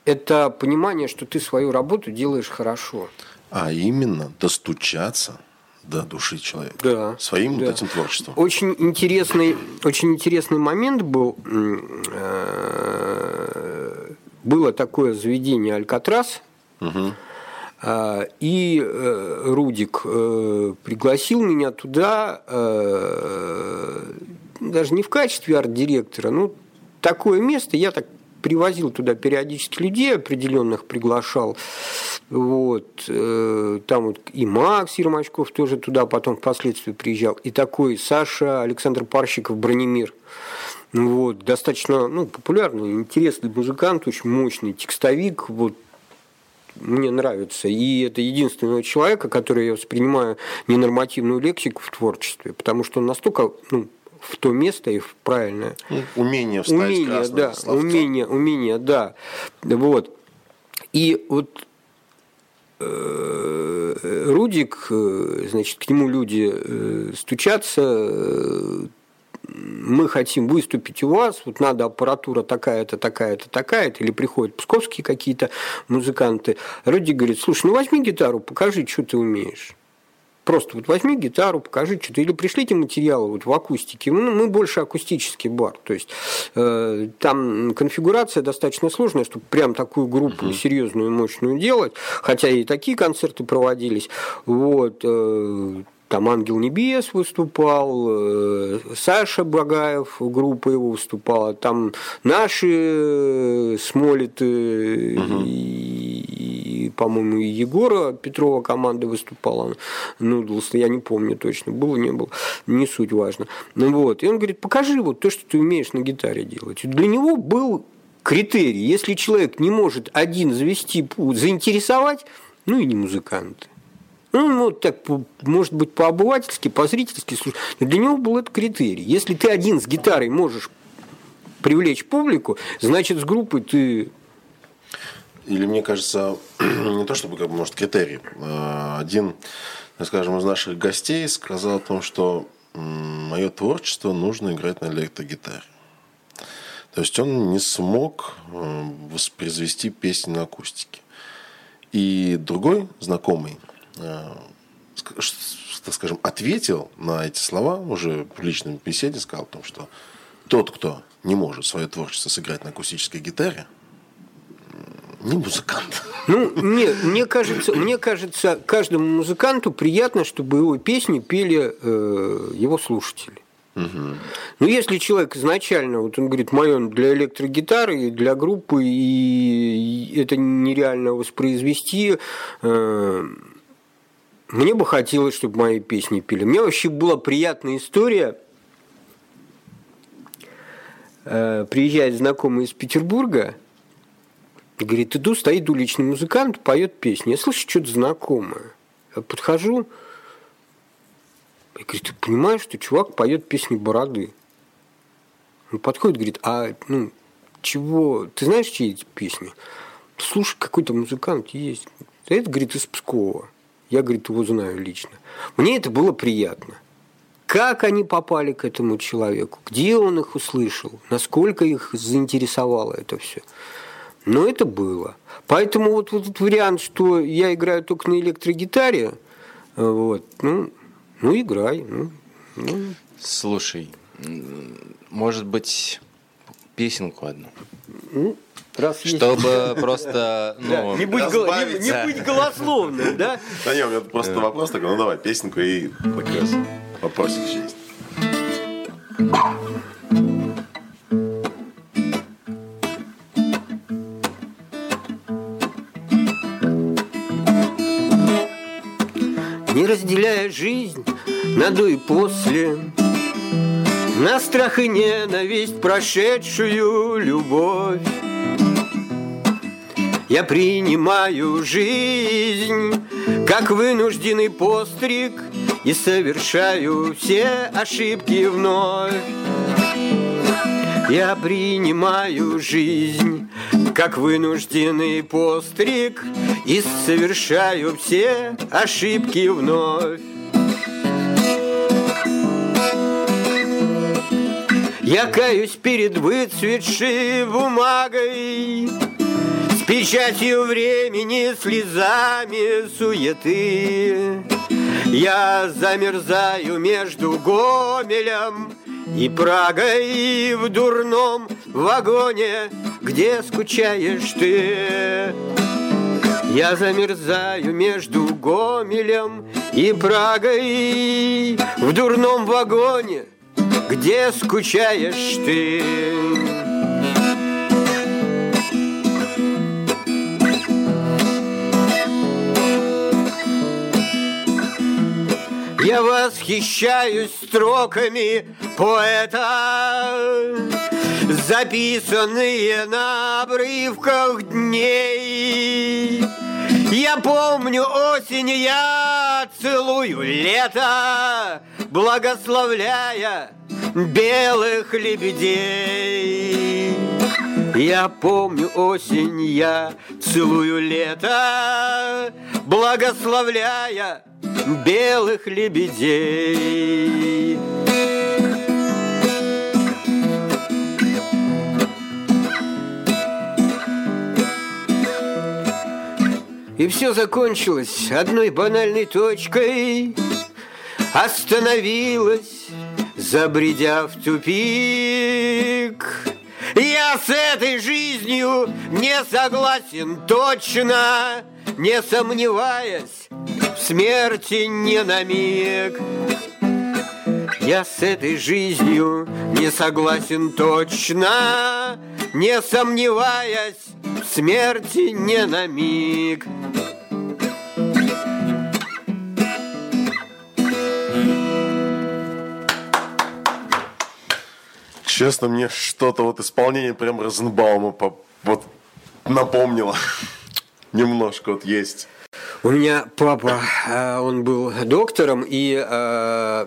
Это понимание, что ты свою работу делаешь хорошо. А именно достучаться до души человека. Да. Своим да. вот этим творчеством. Очень интересный, очень интересный момент был. Э, было такое заведение «Алькатрас», угу. И э, Рудик э, пригласил меня туда, даже не в качестве арт-директора, ну, такое место, я так привозил туда периодически людей определенных, приглашал. Вот. Там вот и Макс Ермачков тоже туда потом впоследствии приезжал. И такой Саша Александр Парщиков Бронемир. Вот, достаточно ну, популярный, интересный музыкант, очень мощный текстовик. Вот, мне нравится. И это единственного человека, который я воспринимаю ненормативную лексику в творчестве, потому что он настолько ну, в то место и в правильное. Ну, умение встать умение, да, умение, умение, да. Вот. И вот э, Рудик, э, значит, к нему люди э, стучатся, мы хотим выступить у вас, вот надо аппаратура такая-то, такая-то, такая-то, или приходят псковские какие-то музыканты. Роди говорит, слушай, ну возьми гитару, покажи, что ты умеешь. Просто вот возьми гитару, покажи что-то, или пришлите материалы вот в акустике. Мы, мы больше акустический бар, то есть э, там конфигурация достаточно сложная, чтобы прям такую группу uh-huh. серьезную, мощную делать, хотя и такие концерты проводились. Вот, э, там Ангел Небес выступал, э, Саша Багаев, группа его выступала, там наши э, Смолиты угу. и, по-моему, и Егора Петрова команда выступала. Нудлс, я не помню точно, было, не было, не суть важно. Ну вот, и он говорит, покажи вот то, что ты умеешь на гитаре делать. Для него был критерий, если человек не может один завести, заинтересовать, ну и не музыкант. Ну, ну, так, может быть, по-обывательски, по-зрительски, но для него был это критерий. Если ты один с гитарой можешь привлечь публику, значит, с группой ты... Или, мне кажется, не то чтобы, как может, критерий. А, один, скажем, из наших гостей сказал о том, что мое творчество нужно играть на электрогитаре. То есть он не смог воспроизвести песни на акустике. И другой знакомый Э, так скажем, ответил на эти слова уже в личном беседе, сказал о том, что тот, кто не может свое творчество сыграть на акустической гитаре, не музыкант. Ну, нет, мне кажется, мне кажется, каждому музыканту приятно, чтобы его песни пели э, его слушатели. Угу. Но если человек изначально, вот он говорит, мое для электрогитары и для группы, и это нереально воспроизвести, э, мне бы хотелось, чтобы мои песни пели. Мне вообще была приятная история. Э, приезжает знакомый из Петербурга, говорит, иду, стоит уличный музыкант, поет песни. Я слышу что-то знакомое. Я подхожу, и говорит, ты понимаешь, что чувак поет песни Бороды? Он подходит, говорит, а ну, чего, ты знаешь, чьи эти песни? Слушай, какой-то музыкант есть. Это, говорит, из Пскова. Я, говорит, его знаю лично. Мне это было приятно. Как они попали к этому человеку? Где он их услышал? Насколько их заинтересовало это все? Но это было. Поэтому вот, вот этот вариант, что я играю только на электрогитаре, вот, ну, ну играй. Ну, ну. Слушай, может быть, песенку одну? Ну, Раз Чтобы есть. просто ну, не, быть гол... не, не быть голословным, да? Да не, у меня просто вопрос такой, ну давай, песенку и как раз вопросик еще есть. Не разделяя жизнь на до и после, На страх и ненависть прошедшую любовь, я принимаю жизнь как вынужденный постриг И совершаю все ошибки вновь. Я принимаю жизнь как вынужденный постриг И совершаю все ошибки вновь. Я каюсь перед выцветшей бумагой Печатью времени, слезами суеты Я замерзаю между Гомелем и Прагой в дурном вагоне, где скучаешь ты. Я замерзаю между Гомелем и Прагой в дурном вагоне, где скучаешь ты. Я восхищаюсь строками поэта, Записанные на обрывках дней. Я помню осень, я целую лето, Благословляя белых лебедей. Я помню осень, я целую лето, Благословляя белых лебедей. И все закончилось одной банальной точкой Остановилась, забредя в тупик Я с этой жизнью не согласен точно Не сомневаясь смерти не на миг я с этой жизнью не согласен точно, Не сомневаясь в смерти не на миг. Честно, мне что-то вот исполнение прям Розенбаума по- вот напомнило. Немножко вот есть. У меня папа, э, он был доктором, и э,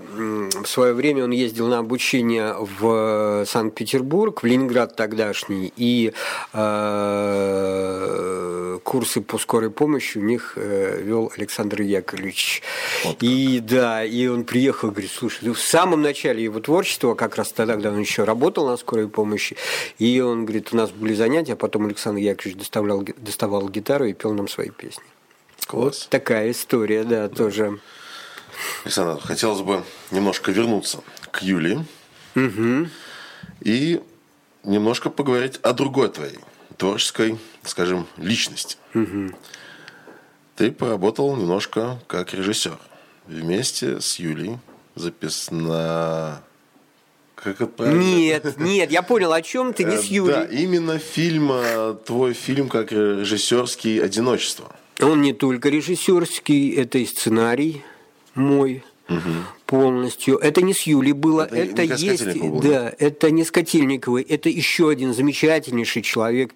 в свое время он ездил на обучение в Санкт-Петербург, в Ленинград тогдашний, и э, курсы по скорой помощи у них э, вел Александр Яковлевич. и да, и он приехал, говорит, слушай, ну, в самом начале его творчества, как раз тогда, когда он еще работал на скорой помощи, и он говорит, у нас были занятия, а потом Александр Яковлевич доставлял, доставал гитару и пел нам свои песни. Класс. Такая история, да, тоже. Александр, хотелось бы немножко вернуться к Юлии и немножко поговорить о другой твоей творческой, скажем, личности. Ты поработал немножко как режиссер. Вместе с Юлей записана... Как это правильно? Нет, нет, я понял, о чем ты, не с Э, Да, Юлей. именно фильм, э, твой фильм как режиссерский «Одиночество». Он не только режиссерский, это и сценарий мой полностью. Это не с Юлей было, Это это, не есть, было, да, это не с Котельниковой, это еще один замечательнейший человек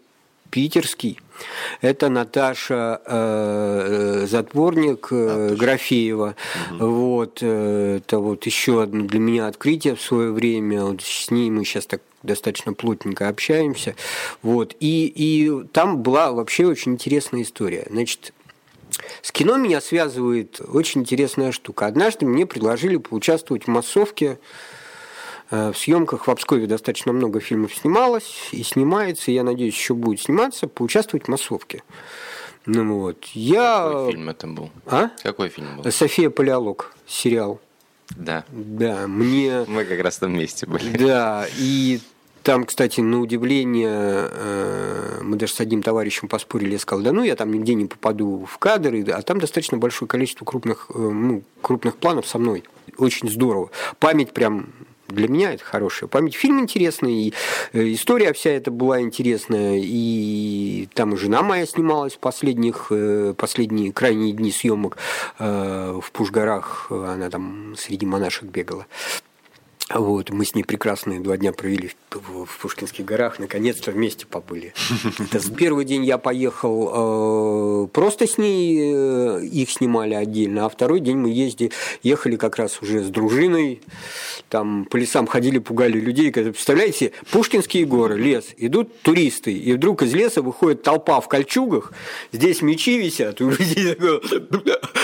питерский. Это Наташа э, Затворник э, Графеева. Вот, э, это вот еще одно для меня открытие в свое время. Вот с ней мы сейчас так достаточно плотненько общаемся. Вот. И, и там была вообще очень интересная история. Значит, с кино меня связывает очень интересная штука. Однажды мне предложили поучаствовать в массовке Э, В съемках в Обскове достаточно много фильмов снималось и снимается, и я надеюсь, еще будет сниматься, поучаствовать в массовке. Ну вот. Я... Какой фильм это был? А? Какой фильм был? София Палеолог, сериал. Да. Да, мне... Мы как раз там вместе были. Да, и там, кстати, на удивление, э, мы даже с одним товарищем поспорили, я сказал, да ну, я там нигде не попаду в кадры, а там достаточно большое количество крупных, э, ну, крупных планов со мной. Очень здорово. Память прям для меня это хорошая память. Фильм интересный, и э, история вся эта была интересная, и там и жена моя снималась в последних, последние крайние дни съемок в Пушгарах, она там среди монашек бегала. Вот, мы с ней прекрасные два дня провели в, в- Пушкинских горах, наконец-то вместе побыли. Это с первый день я поехал э, просто с ней, э, их снимали отдельно, а второй день мы ездили, ехали как раз уже с дружиной, там по лесам ходили, пугали людей. Представляете, Пушкинские горы, лес, идут туристы, и вдруг из леса выходит толпа в кольчугах, здесь мечи висят, у людей такое,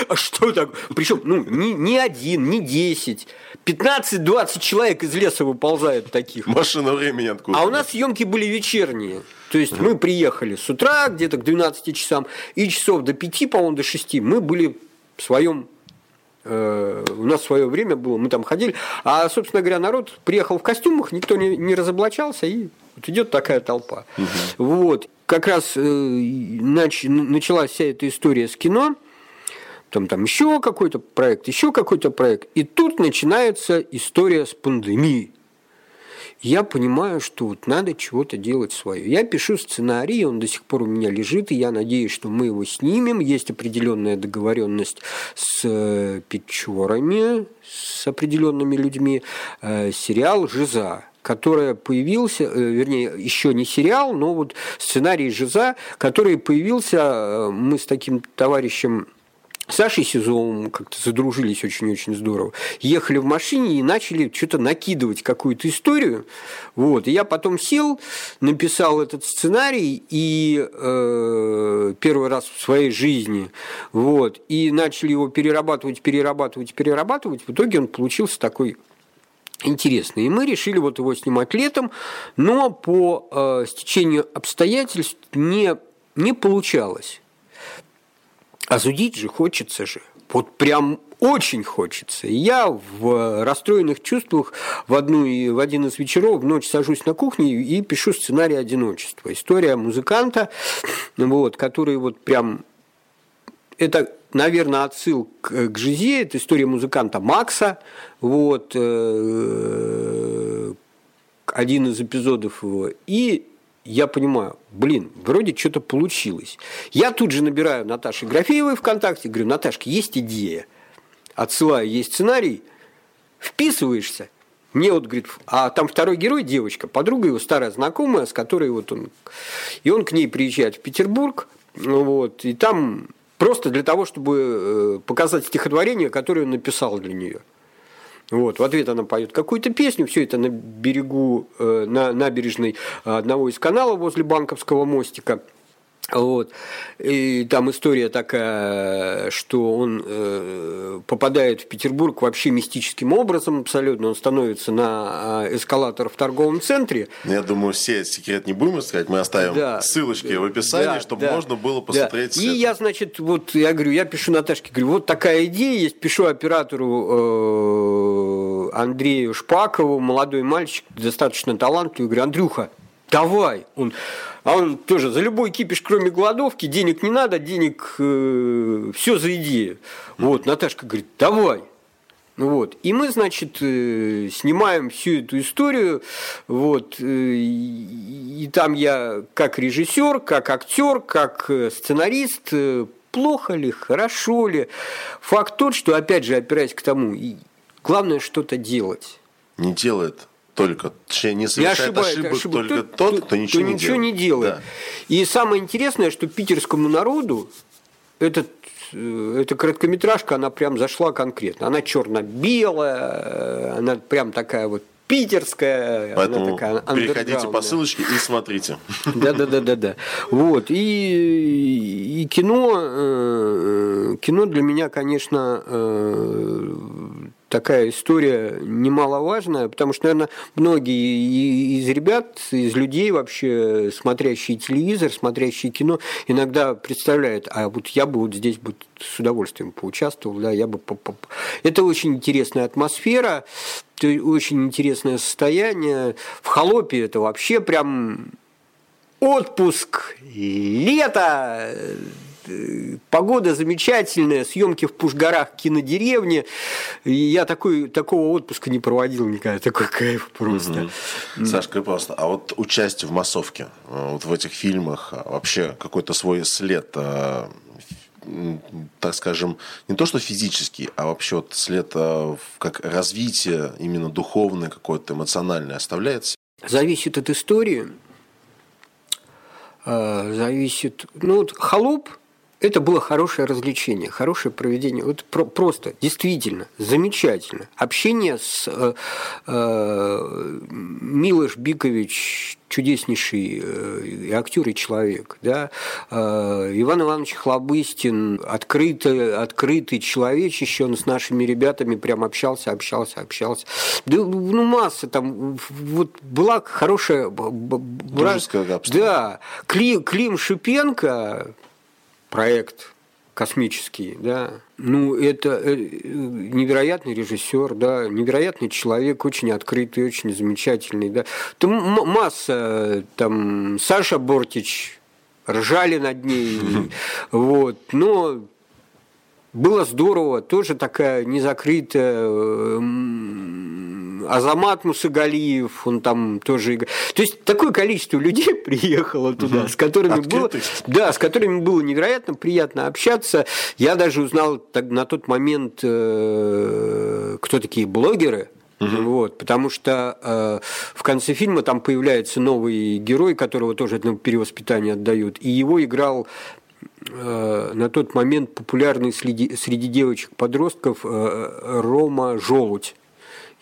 а что так? Причем, ну, не, не один, не десять, 15-20 человек из леса выползают таких. Машина времени откуда? А у нас съемки были вечерние. То есть мы приехали с утра где-то к 12 часам, и часов до 5, по-моему, до 6 мы были в своем Э, у нас свое время было, мы там ходили, а, собственно говоря, народ приехал в костюмах, никто не, не разоблачался, и вот идет такая толпа. Угу. Вот. Как раз э, нач, началась вся эта история с кино, там, там еще какой-то проект, еще какой-то проект, и тут начинается история с пандемией я понимаю, что вот надо чего-то делать свое. Я пишу сценарий, он до сих пор у меня лежит, и я надеюсь, что мы его снимем. Есть определенная договоренность с э, Печорами, с определенными людьми. Э, сериал «Жиза», который появился, э, вернее, еще не сериал, но вот сценарий «Жиза», который появился, мы с таким товарищем Сашей Сизовым как-то задружились очень-очень здорово. Ехали в машине и начали что-то накидывать какую-то историю. Вот. И я потом сел, написал этот сценарий и э, первый раз в своей жизни. Вот. И начали его перерабатывать, перерабатывать, перерабатывать. В итоге он получился такой интересный. И мы решили вот его снимать летом, но по э, стечению обстоятельств не, не получалось. А судить же хочется же. Вот прям очень хочется. Я в расстроенных чувствах в, одну, в один из вечеров в ночь сажусь на кухне и пишу сценарий одиночества. История музыканта, вот, который вот прям... Это, наверное, отсыл к, к Жизе, это история музыканта Макса, вот, э, один из эпизодов его. И я понимаю, блин, вроде что-то получилось. Я тут же набираю Наташи Графеевой ВКонтакте, говорю, Наташка, есть идея. Отсылаю, есть сценарий, вписываешься. Мне вот говорит, а там второй герой девочка, подруга его старая знакомая, с которой вот он, и он к ней приезжает в Петербург, вот, и там просто для того, чтобы э, показать стихотворение, которое он написал для нее. Вот, в ответ она поет какую-то песню, все это на берегу, э, на набережной одного из каналов возле Банковского мостика. Вот. И там история такая, что он э, попадает в Петербург вообще мистическим образом абсолютно. Он становится на э, эскалатор в торговом центре. Ну, я думаю, все секрет не будем искать. Мы оставим да. ссылочки в описании, да, чтобы да, можно было посмотреть. Да. И я, значит, вот я говорю, я пишу Наташке, говорю, вот такая идея есть, пишу оператору э, Андрею Шпакову, молодой мальчик, достаточно талантливый, говорю, Андрюха, давай. Он, а он тоже за любой кипиш, кроме голодовки, денег не надо, денег э, все за идею. Вот, Наташка говорит, давай. Вот. И мы, значит, э, снимаем всю эту историю. Вот. Э, и, и там я как режиссер, как актер, как э, сценарист, плохо ли, хорошо ли. Факт тот, что, опять же, опираясь к тому, главное что-то делать. Не делает только, не совершает не ошибает, ошибок, ошибок только тот, тот, кто ничего, кто не, ничего делает. не делает. Да. И самое интересное, что питерскому народу этот э, эта короткометражка, она прям зашла конкретно. Она черно-белая, она прям такая вот питерская. Поэтому такая переходите по ссылочке и смотрите. Да, да, да, да, да. Вот. И, и кино, э, кино для меня, конечно, э, такая история немаловажная, потому что, наверное, многие из ребят, из людей вообще, смотрящие телевизор, смотрящие кино, иногда представляют, а вот я бы вот здесь бы с удовольствием поучаствовал, да, я бы... Это очень интересная атмосфера, очень интересное состояние. В холопе это вообще прям отпуск, лето, погода замечательная, съемки в Пушгарах, кинодеревне. И я такой, такого отпуска не проводил никогда, такой кайф просто. Угу. Сашка, просто, а вот участие в массовке, э, вот в этих фильмах, а вообще какой-то свой след э, так скажем, не то что физический, а вообще вот след э, как развитие именно духовное какое-то, эмоциональное оставляется? Зависит от истории. Зависит... Ну, вот «Холоп» это было хорошее развлечение, хорошее проведение. Вот про, просто, действительно, замечательно. Общение с э, э, Милош Бикович, чудеснейший э, актер и человек, да, э, Иван Иванович Хлобыстин, открытый, открытый человечище, он с нашими ребятами прям общался, общался, общался. Да, ну, масса там, вот была хорошая... Дружеская Да, Клим, Клим Шипенко, проект космические, да. Ну, это э, невероятный режиссер, да, невероятный человек, очень открытый, очень замечательный, да. Там масса, там, Саша Бортич, ржали над ней, вот, но было здорово, тоже такая незакрытая Азамат Мусагалиев, он там тоже играет. То есть такое количество людей приехало туда, с которыми было, да, с которыми было невероятно приятно общаться. Я даже узнал на тот момент, э, кто такие блогеры. Угу. Вот, потому что э, в конце фильма там появляется новый герой, которого тоже на перевоспитание отдают, и его играл на тот момент популярный среди, среди девочек-подростков э, Рома Желудь.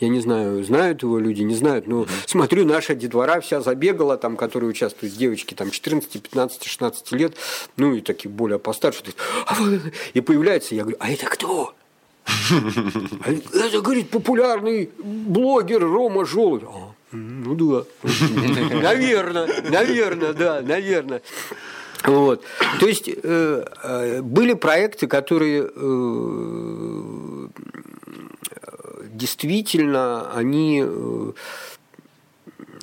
Я не знаю, знают его люди, не знают, но смотрю, наша детвора вся забегала, там, которые участвуют, девочки там 14, 15, 16 лет, ну и такие более постарше, «А и появляется, я говорю, а это кто? «А это, говорит, популярный блогер Рома Желудь. «А, ну да. Наверное, наверное, да, наверное. Вот. То есть э, э, были проекты, которые э, действительно они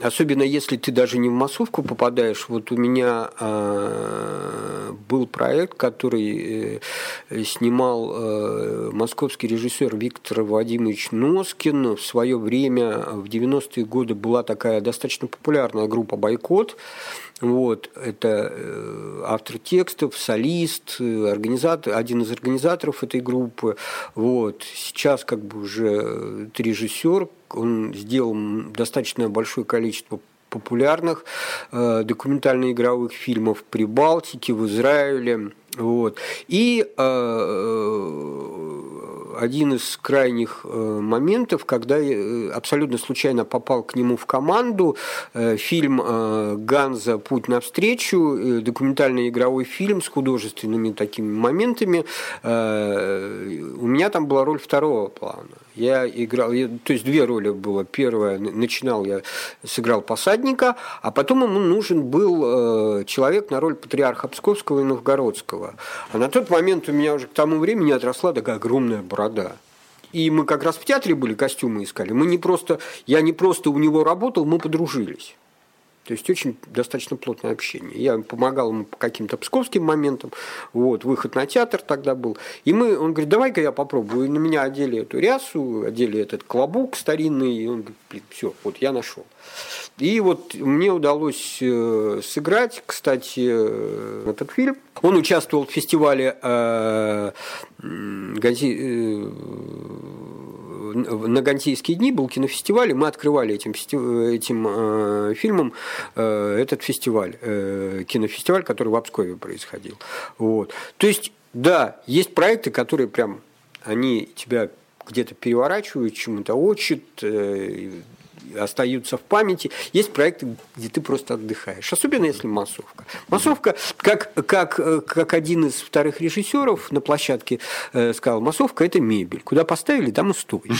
особенно если ты даже не в массовку попадаешь. Вот у меня э, был проект, который э, снимал э, московский режиссер Виктор Вадимович Носкин. В свое время, в 90-е годы, была такая достаточно популярная группа «Бойкот». Вот, это э, автор текстов, солист, э, организатор, один из организаторов этой группы. Вот, сейчас как бы уже режиссер, он сделал достаточно большое количество популярных э, документально-игровых фильмов в Прибалтике, в Израиле. Вот. И э, э, один из крайних э, моментов, когда я э, абсолютно случайно попал к нему в команду, э, фильм Ганза «Путь навстречу», документальный игровой фильм с художественными такими моментами. У меня там была роль второго плана. Я играл, я, то есть две роли было. Первая, начинал я, сыграл посадника, а потом ему нужен был э, человек на роль патриарха Псковского и Новгородского. А на тот момент у меня уже к тому времени отросла такая огромная борода. И мы как раз в театре были, костюмы искали. Мы не просто, я не просто у него работал, мы подружились. То есть очень достаточно плотное общение. Я помогал ему по каким-то псковским моментам. Вот, выход на театр тогда был. И мы, он говорит, давай-ка я попробую. И на меня одели эту рясу, одели этот клобук старинный. И он говорит, все, вот я нашел. И вот мне удалось э, сыграть, кстати, э, этот фильм. Он участвовал в фестивале э, на Гантийские дни был кинофестиваль, и мы открывали этим, этим э, фильмом этот фестиваль, э, кинофестиваль, который в Обскове происходил. Вот. То есть, да, есть проекты, которые прям, они тебя где-то переворачивают, чему-то учат, э, остаются в памяти. Есть проекты, где ты просто отдыхаешь, особенно если массовка. Массовка, как, как, как один из вторых режиссеров на площадке э, сказал, массовка – это мебель. Куда поставили, там и стой.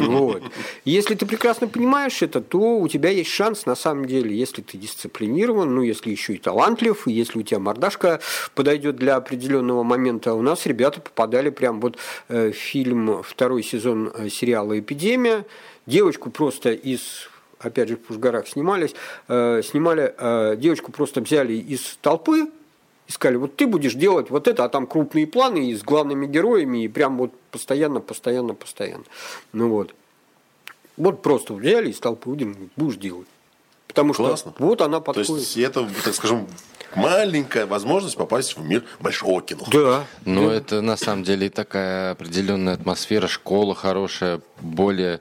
Вот. Если ты прекрасно понимаешь это, то у тебя есть шанс, на самом деле, если ты дисциплинирован, ну, если еще и талантлив, и если у тебя мордашка подойдет для определенного момента. У нас ребята попадали прям вот э, фильм, второй сезон э, сериала «Эпидемия», девочку просто из опять же в Пушгарах снимались, э, снимали, э, девочку просто взяли из толпы, и сказали, вот ты будешь делать вот это, а там крупные планы и с главными героями, и прям вот постоянно, постоянно, постоянно. Ну вот. Вот просто взяли из толпы, будешь делать. Потому Классно. что вот она подходит. То есть это, так скажем, маленькая возможность попасть в мир большого кино. Да. Но да. это на самом деле такая определенная атмосфера, школа хорошая, более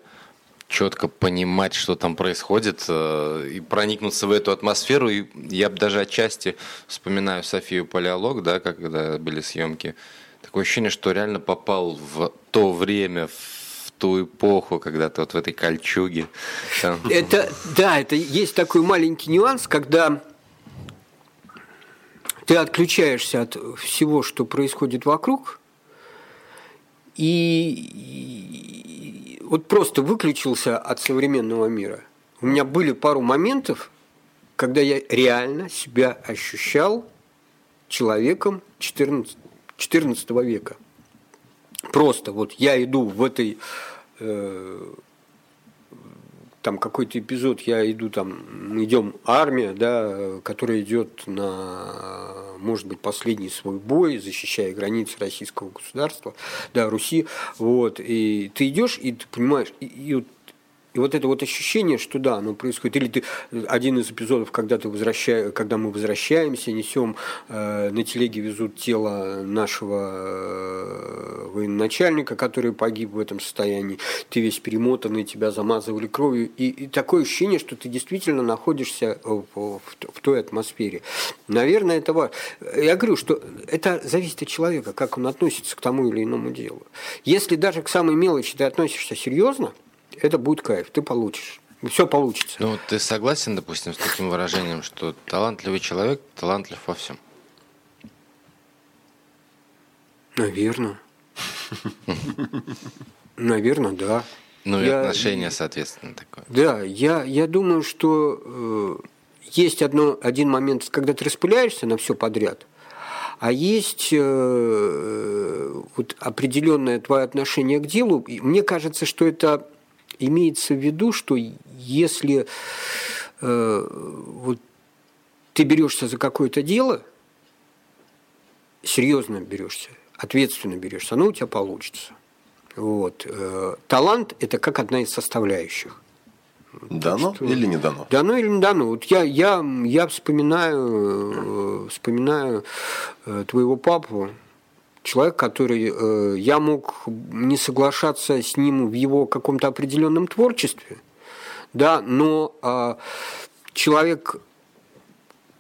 четко понимать, что там происходит, э, и проникнуться в эту атмосферу. И я даже отчасти вспоминаю Софию Палеолог, да, когда были съемки. Такое ощущение, что реально попал в то время, в ту эпоху, когда ты вот в этой кольчуге. Это, да, это есть такой маленький нюанс, когда ты отключаешься от всего, что происходит вокруг, и вот просто выключился от современного мира. У меня были пару моментов, когда я реально себя ощущал человеком 14 XIV века. Просто вот я иду в этой э, там какой-то эпизод, я иду там, идем армия, да, которая идет на, может быть, последний свой бой, защищая границы российского государства, да, Руси, вот, и ты идешь, и ты понимаешь, и, и вот и вот это вот ощущение, что да, оно происходит. Или ты один из эпизодов, когда ты возвращаешь, когда мы возвращаемся, несем э, на телеге везут тело нашего э, военачальника, который погиб в этом состоянии. Ты весь перемотанный, тебя замазывали кровью. И, и такое ощущение, что ты действительно находишься в, в, в той атмосфере. Наверное, это важно. Я говорю, что это зависит от человека, как он относится к тому или иному делу. Если даже к самой мелочи ты относишься серьезно, это будет кайф, ты получишь. Все получится. Ну, ты согласен, допустим, с таким выражением, что талантливый человек талантлив во всем? Наверное. Наверное, да. Ну и отношение, соответственно, такое. Да, я, я думаю, что э, есть одно, один момент, когда ты распыляешься на все подряд, а есть э, вот определенное твое отношение к делу. И мне кажется, что это имеется в виду, что если э, вот ты берешься за какое-то дело, серьезно берешься, ответственно берешься, оно у тебя получится. Вот. Э, талант – это как одна из составляющих. Дано что... или не дано? Дано или не дано. Вот я, я, я вспоминаю, э, вспоминаю э, твоего папу, человек, который я мог не соглашаться с ним в его каком-то определенном творчестве, да, но э, человек,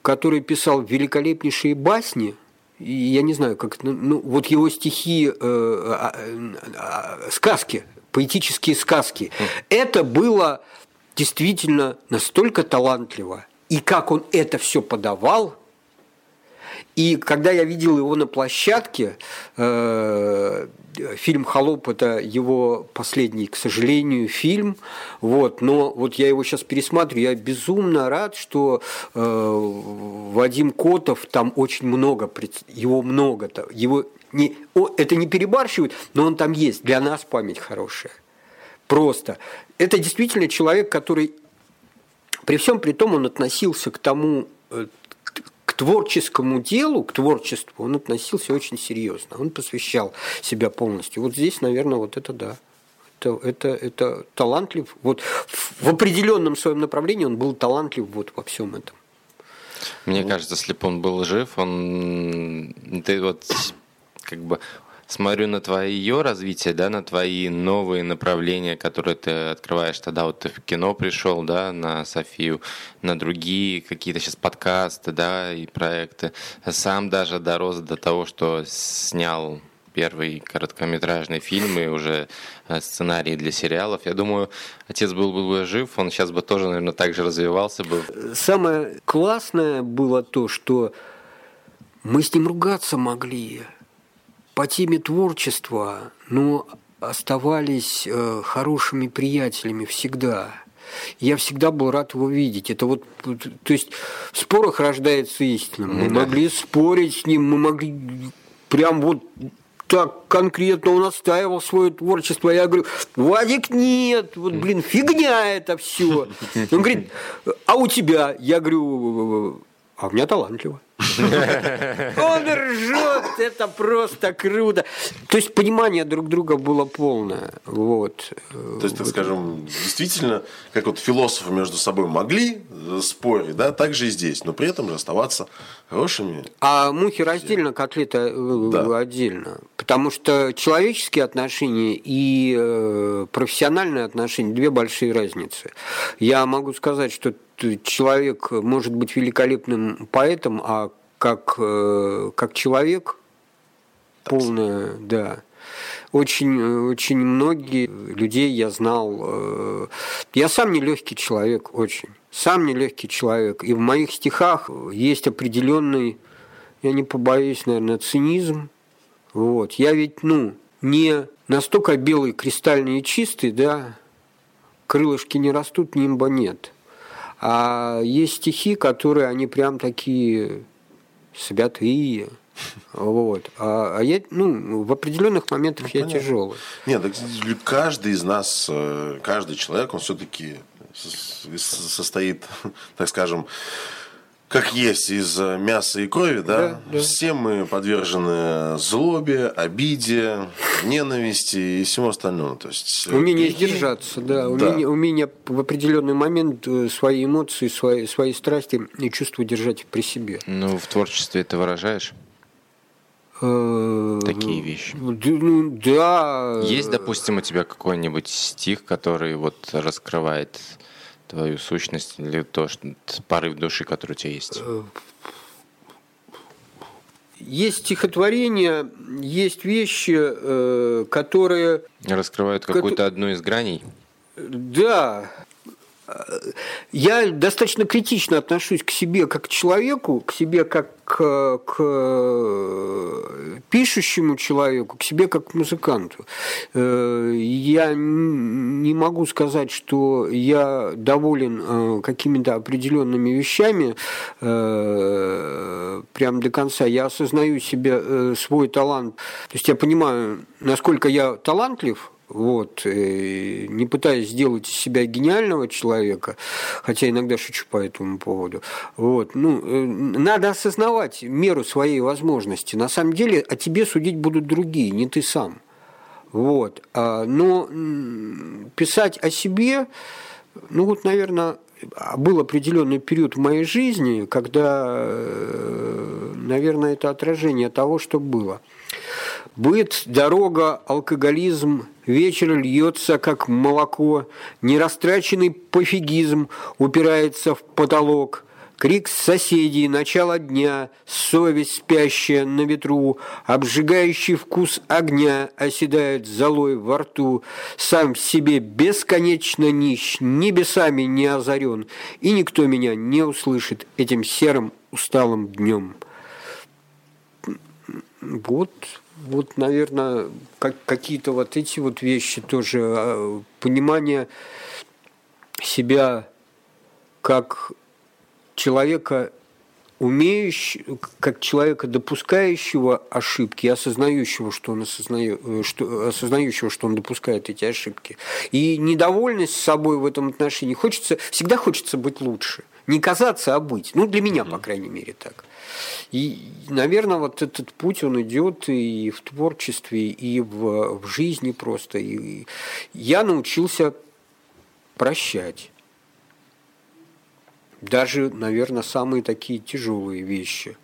который писал великолепнейшие басни, я не знаю, как, ну, ну вот его стихи, э, э, э, сказки, поэтические сказки, это было действительно настолько талантливо. И как он это все подавал – и когда я видел его на площадке, э, фильм «Холоп» – это его последний, к сожалению, фильм. Вот, но вот я его сейчас пересматриваю, я безумно рад, что э, Вадим Котов там очень много, его много, его не, о, это не перебарщивают, но он там есть, для нас память хорошая. Просто. Это действительно человек, который при всем при том он относился к тому э, творческому делу, к творчеству он относился очень серьезно. Он посвящал себя полностью. Вот здесь, наверное, вот это да. Это, это, это талантлив. Вот в определенном своем направлении он был талантлив вот во всем этом. Мне вот. кажется, если бы он был жив, он ты вот как бы смотрю на твое развитие, да, на твои новые направления, которые ты открываешь. Тогда вот ты в кино пришел, да, на Софию, на другие какие-то сейчас подкасты, да, и проекты. Сам даже дорос до того, что снял первый короткометражный фильм и уже э, сценарий для сериалов. Я думаю, отец был бы жив, он сейчас бы тоже, наверное, так же развивался бы. Самое классное было то, что мы с ним ругаться могли по теме творчества, ну, оставались э, хорошими приятелями всегда. Я всегда был рад его видеть. Это вот, то есть в спорах рождается истина. Мы да. могли спорить с ним, мы могли прям вот так конкретно он отстаивал свое творчество. Я говорю, Вадик, нет, вот, блин, фигня это все. Он говорит, а у тебя? Я говорю, а у меня талантливо. Он ржет, это просто круто. То есть понимание друг друга было полное. Вот. То есть, так скажем, действительно, как вот философы между собой могли спорить, да, так же и здесь, но при этом же оставаться хорошими. А мухи раздельно, котлета э, да. отдельно. Потому что человеческие отношения и э, профессиональные отношения – две большие разницы. Я могу сказать, что человек может быть великолепным поэтом, а как, э, как человек полное, да. Очень, очень многие людей я знал. Э, я сам не легкий человек, очень. Сам не легкий человек. И в моих стихах есть определенный, я не побоюсь, наверное, цинизм. Вот. Я ведь, ну, не настолько белый, кристальный и чистый, да, крылышки не растут, нимба нет. А есть стихи, которые, они прям такие святые. Вот. А, а я, ну, в определенных моментах Ну, я тяжелый. Нет, так каждый из нас, э, каждый человек, он все-таки состоит, так скажем, как есть из э, мяса и крови, да? Да, да. Все мы подвержены злобе, обиде, ненависти и всему остальному. То есть, э, Умение грехи- сдержаться, да. Да. Умение, умение в определенный момент э, свои эмоции, свои, свои страсти и чувства держать при себе. Ну, в творчестве это выражаешь? Такие вещи. Да, ну, да. Есть, допустим, у тебя какой-нибудь стих, который вот раскрывает твою сущность или то, что порыв души, который у тебя есть? Есть стихотворения, есть вещи, э, которые, Раскрывают Как- какую-то одну из граней? да, э, я достаточно критично отношусь к себе как к человеку, к себе как к, к э, пишущему человеку, к себе как к музыканту. Э, Я не могу сказать, что я доволен э, какими-то определенными вещами э, прям до конца. Я осознаю себе свой талант. То есть я понимаю, насколько я талантлив, вот, э, не пытаясь сделать из себя гениального человека, хотя иногда шучу по этому поводу. Вот, ну, э, надо осознавать меру своей возможности. На самом деле о тебе судить будут другие, не ты сам. Вот. А, Но писать о себе, ну вот, наверное, был определенный период в моей жизни, когда, э, наверное, это отражение того, что было. Быт, дорога, алкоголизм, вечер льется, как молоко, нерастраченный пофигизм упирается в потолок, крик соседей, начало дня, совесть спящая на ветру, обжигающий вкус огня оседает золой во рту, сам в себе бесконечно нищ, небесами не озарен, и никто меня не услышит этим серым усталым днем. Вот, вот, наверное, как, какие-то вот эти вот вещи тоже, а, понимание себя как человека, умеющего, как человека, допускающего ошибки, осознающего, что он осознает, что, осознающего, что он допускает эти ошибки. И недовольность собой в этом отношении хочется, всегда хочется быть лучше. Не казаться, а быть. Ну, для меня, по крайней мере, так. И, наверное, вот этот путь, он идет и в творчестве, и в, в жизни просто. И я научился прощать. Даже, наверное, самые такие тяжелые вещи.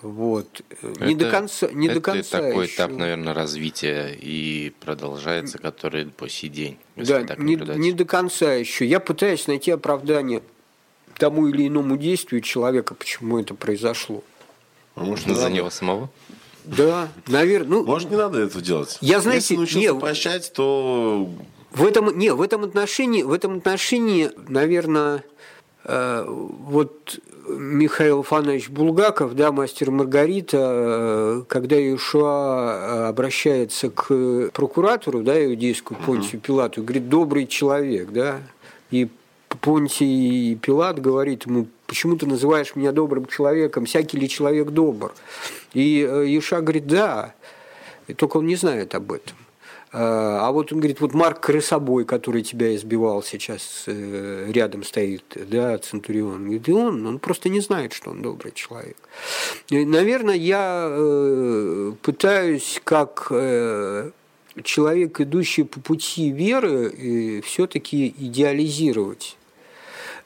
Вот. не до конца, не это до конца такой еще. этап, наверное, развития и продолжается, который по сей день. Да, не, не до конца еще. Я пытаюсь найти оправдание тому или иному действию человека, почему это произошло. А может, За надо? него самого? Да, наверное. Ну, Может, не надо этого делать? Я, знаете, Если научился не, прощать, то В этом, не, в этом отношении, в этом отношении, наверное, э, вот Михаил Фанович Булгаков, да, мастер Маргарита, э, когда Иешуа э, обращается к прокуратору, да, иудейскому Понтию Пилату, говорит, добрый человек, да, и Понтий Пилат говорит ему, почему ты называешь меня добрым человеком, всякий ли человек добр? И э, Иешуа говорит, да, и только он не знает об этом. А а вот он говорит, вот Марк Крысобой, который тебя избивал сейчас, э, рядом стоит, да, Центурион. Говорит, и он, он просто не знает, что он добрый человек. И, наверное, я э, пытаюсь, как э, человек, идущий по пути веры, все-таки идеализировать.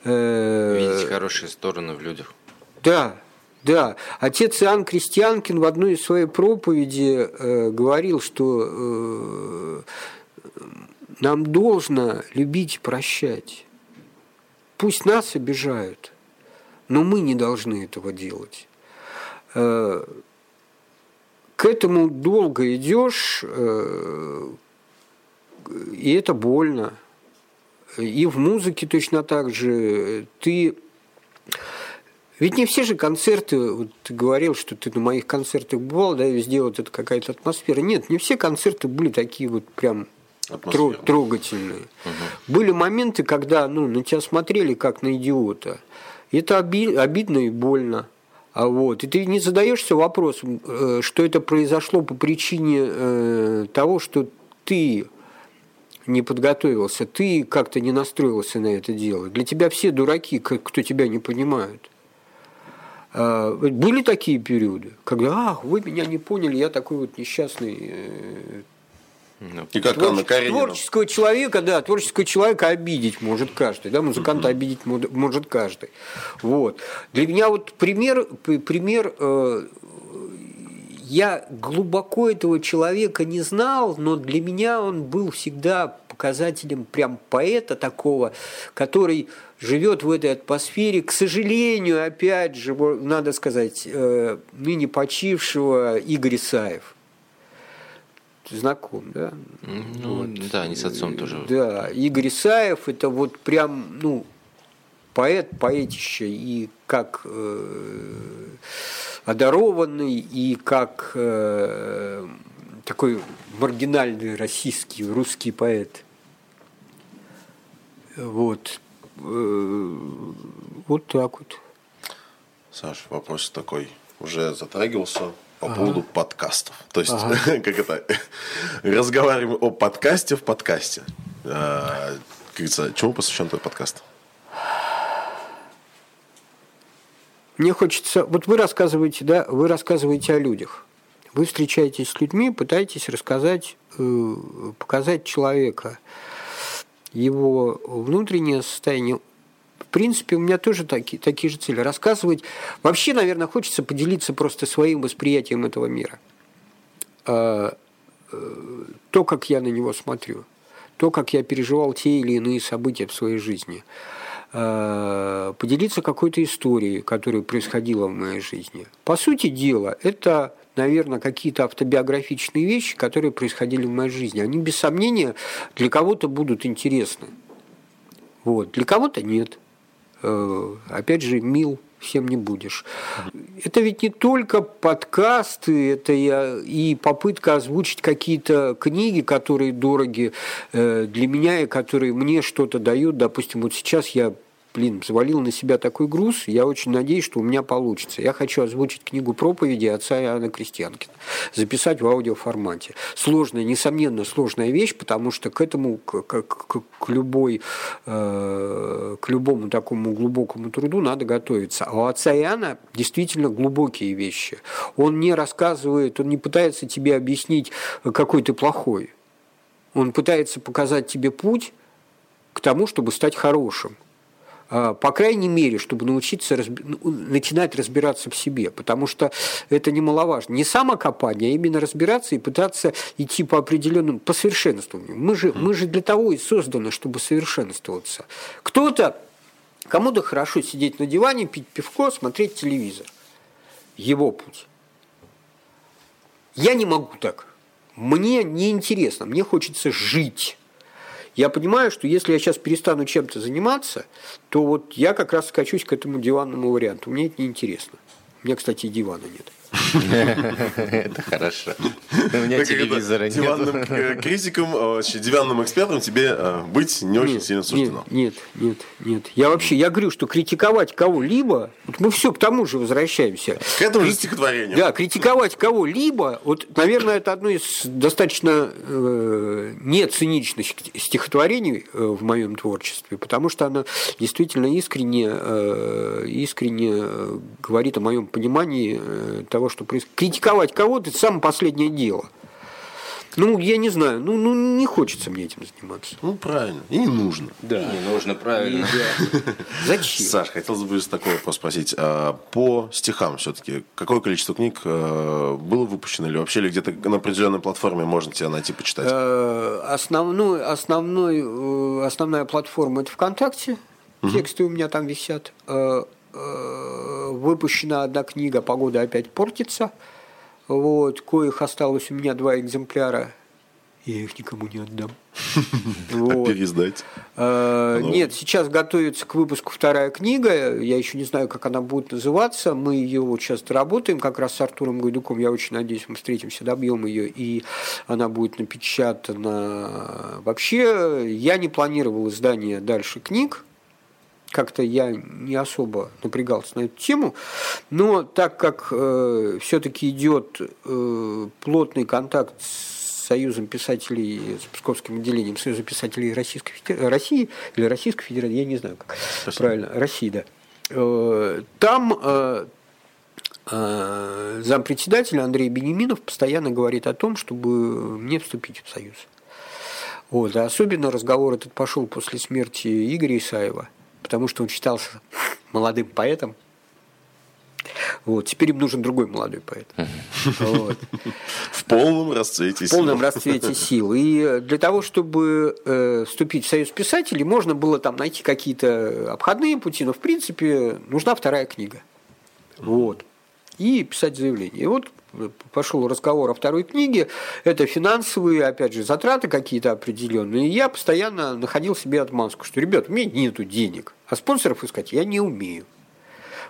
Э, Видеть хорошие стороны в людях. да, да. Отец Иоанн Крестьянкин в одной из своей проповеди э, говорил, что э, нам должно любить и прощать. Пусть нас обижают, но мы не должны этого делать. Э, к этому долго идешь, э, и это больно. И в музыке точно так же. Ты ведь не все же концерты, вот ты говорил, что ты на моих концертах бывал, да, везде вот это какая-то атмосфера. Нет, не все концерты были такие вот прям Атмосферные. трогательные. Были моменты, когда ну, на тебя смотрели как на идиота. Это оби- обидно и больно. А вот. И ты не задаешься вопросом, э, что это произошло по причине э, того, что ты не подготовился, ты как-то не настроился на это дело. Для тебя все дураки, кто тебя не понимают. А, были такие периоды, когда, ах, вы меня не поняли, я такой вот несчастный э, ну, и как Твор... Творческого человека, да, творческого человека обидеть может каждый, да, музыканта uh-huh. обидеть может каждый. Вот. Для меня вот пример, пример э, я глубоко этого человека не знал, но для меня он был всегда показателем прям поэта такого, который живет в этой атмосфере, к сожалению, опять же, надо сказать, э, ныне почившего Игорь Исаев знаком, да? Ну, вот. да, не с отцом тоже. Да, Игорь Исаев это вот прям, ну, поэт, поэтище, и как э, одарованный, и как э, такой маргинальный российский, русский поэт. Вот. Э, вот так вот. Саш, вопрос такой. Уже затрагивался по ага. поводу подкастов. То есть, ага. как это, разговариваем о подкасте в подкасте. А, как говорится, чему посвящен твой подкаст? Мне хочется, вот вы рассказываете, да, вы рассказываете о людях. Вы встречаетесь с людьми, пытаетесь рассказать, э, показать человека, его внутреннее состояние, принципе, у меня тоже такие, такие же цели. Рассказывать. Вообще, наверное, хочется поделиться просто своим восприятием этого мира. А, э, то, как я на него смотрю. То, как я переживал те или иные события в своей жизни. А, поделиться какой-то историей, которая происходила в моей жизни. По сути дела, это наверное, какие-то автобиографичные вещи, которые происходили в моей жизни. Они, без сомнения, для кого-то будут интересны. Вот. Для кого-то нет. Э, опять же, мил всем не будешь. Это ведь не только подкасты, это и попытка озвучить какие-то книги, которые дороги э, для меня и которые мне что-то дают. Допустим, вот сейчас я блин, взвалил на себя такой груз, я очень надеюсь, что у меня получится. Я хочу озвучить книгу проповеди отца Иоанна Крестьянкина, записать в аудиоформате. Сложная, несомненно, сложная вещь, потому что к этому, к, к, к, к любой, э, к любому такому глубокому труду надо готовиться. А у отца Иоанна действительно глубокие вещи. Он не рассказывает, он не пытается тебе объяснить, какой ты плохой. Он пытается показать тебе путь к тому, чтобы стать хорошим. А, по крайней мере, чтобы научиться разби... Ну, начинать разбираться в себе, потому что это немаловажно. Не самокопание, а именно разбираться и пытаться идти по определенным, по совершенствованию. Мы же, мы же для того и созданы, чтобы совершенствоваться. Кто-то, кому-то хорошо сидеть на диване, пить пивко, смотреть телевизор. Его путь. Я не могу так. Мне неинтересно, мне хочется жить я понимаю, что если я сейчас перестану чем-то заниматься, то вот я как раз скачусь к этому диванному варианту. Мне это неинтересно. У меня, кстати, и дивана нет. Это хорошо. У меня телевизора нет. Диванным э, критиком, э, диванным экспертом тебе э, быть не очень сильно суждено. Нет, нет, нет. Я вообще, я говорю, что критиковать кого-либо, мы все к тому же возвращаемся. К этому же стихотворению. Да, критиковать кого-либо, вот, наверное, это одно из достаточно нециничных стихотворений в моем творчестве, потому что оно действительно искренне, искренне говорит о моем понимании того, того, что происходит. Критиковать кого-то – это самое последнее дело. Ну, я не знаю, ну, ну не хочется мне этим заниматься. Ну, правильно. И не нужно. Да. Не нужно, правильно. Зачем? Саш, хотелось бы такой вопрос спросить. А, по стихам все-таки, какое количество книг а, было выпущено или вообще или где-то на определенной платформе можно тебя найти, почитать? Э, основной, основной, э, основная платформа – это ВКонтакте. Тексты у меня там висят. Э, выпущена одна книга «Погода опять портится». Вот, коих осталось у меня два экземпляра. Я их никому не отдам. Вот. Пересдать? А, нет, сейчас готовится к выпуску вторая книга. Я еще не знаю, как она будет называться. Мы ее вот сейчас работаем как раз с Артуром Гайдуком. Я очень надеюсь, мы встретимся, добьем ее, и она будет напечатана. Вообще, я не планировал издание дальше книг как-то я не особо напрягался на эту тему, но так как э, все-таки идет э, плотный контакт с Союзом писателей, с Псковским отделением Союза писателей Российской Федерации, России или Российской Федерации, я не знаю, как Спасибо. правильно, России, да. Э, там э, э, зампредседатель Андрей Бенеминов постоянно говорит о том, чтобы мне вступить в Союз. Вот. А особенно разговор этот пошел после смерти Игоря Исаева – потому что он считался молодым поэтом. Вот. Теперь им нужен другой молодой поэт. Вот. В полном расцвете сил. В полном расцвете сил. И для того, чтобы э, вступить в Союз писателей, можно было там найти какие-то обходные пути, но в принципе нужна вторая книга. Вот. И писать заявление. И вот пошел разговор о второй книге, это финансовые, опять же, затраты какие-то определенные. И я постоянно находил себе отмазку, что, ребят, у меня нету денег, а спонсоров искать я не умею.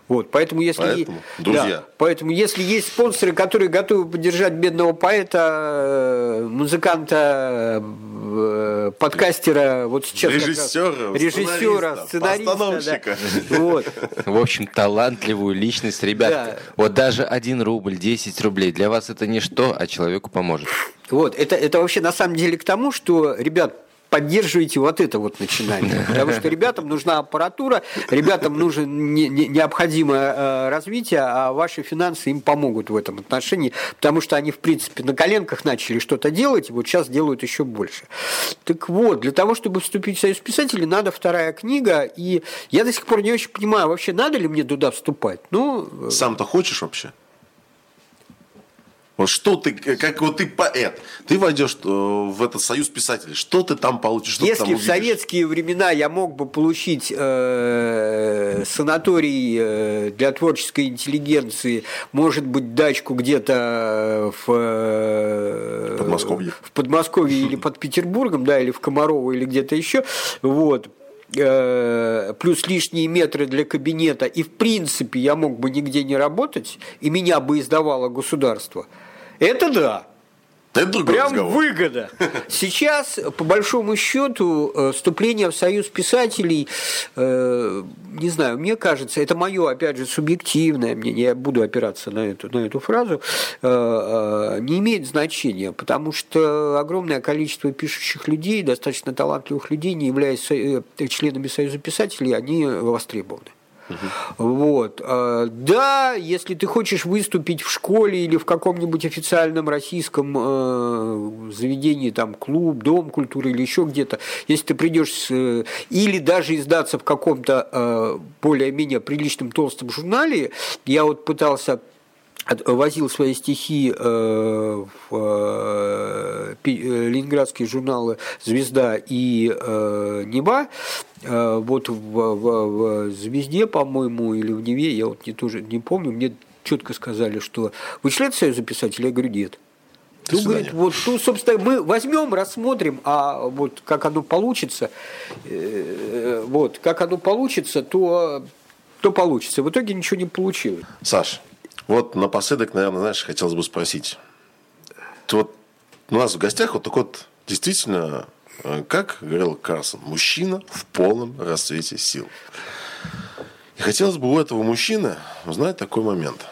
Вот, поэтому если, поэтому, друзья. Да, поэтому если есть спонсоры, которые готовы поддержать бедного поэта, э, музыканта, э, подкастера, вот сейчас режиссера, режиссера, сценариста, да. вот. В общем, талантливую личность, ребят. Да. Вот даже один рубль, 10 рублей для вас это ничто, а человеку поможет. Вот, это, это вообще на самом деле к тому, что, ребят, поддерживаете вот это вот начинание. Потому что ребятам нужна аппаратура, ребятам нужно необходимое э, развитие, а ваши финансы им помогут в этом отношении, потому что они, в принципе, на коленках начали что-то делать, и вот сейчас делают еще больше. Так вот, для того, чтобы вступить в Союз писателей, надо вторая книга, и я до сих пор не очень понимаю, вообще надо ли мне туда вступать. Ну, э, Сам-то хочешь вообще? Вот что ты, как вот ты поэт, ты войдешь э, в этот союз писателей, что ты там получишь? Что Если в советские времена я мог бы получить э, санаторий э, для творческой интеллигенции, может быть, дачку где-то в, э, Подмосковье. в Подмосковье или под Петербургом, да, или в Комарово, или где-то еще, вот, э, плюс лишние метры для кабинета, и в принципе я мог бы нигде не работать, и меня бы издавало государство – это да. Это другой Прям разговор. выгода. Сейчас, по большому счету, э, вступление в Союз писателей, э, не знаю, мне кажется, это мое, опять же, субъективное мнение, я буду опираться на эту, на эту фразу, э, не имеет значения, потому что огромное количество пишущих людей, достаточно талантливых людей, не являясь членами Союза писателей, они востребованы. Вот. А, да, если ты хочешь выступить в школе или в каком-нибудь официальном российском э, заведении, там клуб, дом культуры или еще где-то, если ты придешь с, э, или даже издаться в каком-то э, более-менее приличном толстом журнале, я вот пытался возил свои стихи в ленинградские журналы «Звезда» и «Неба», Э, вот в, в, в «Звезде», по-моему, или в «Неве», я вот не, тоже не помню, мне четко сказали, что вы член Союза писателей? Я говорю, нет. Ну, говорит, вот, ну, собственно, мы возьмем, рассмотрим, а вот как оно получится, э, вот, как оно получится, то, то получится. В итоге ничего не получилось. Саш, вот напоследок, наверное, знаешь, хотелось бы спросить. Вот у нас в гостях вот такой вот действительно Э, как говорил Карсон, мужчина в полном расцвете сил. И хотелось бы у этого мужчины узнать такой момент.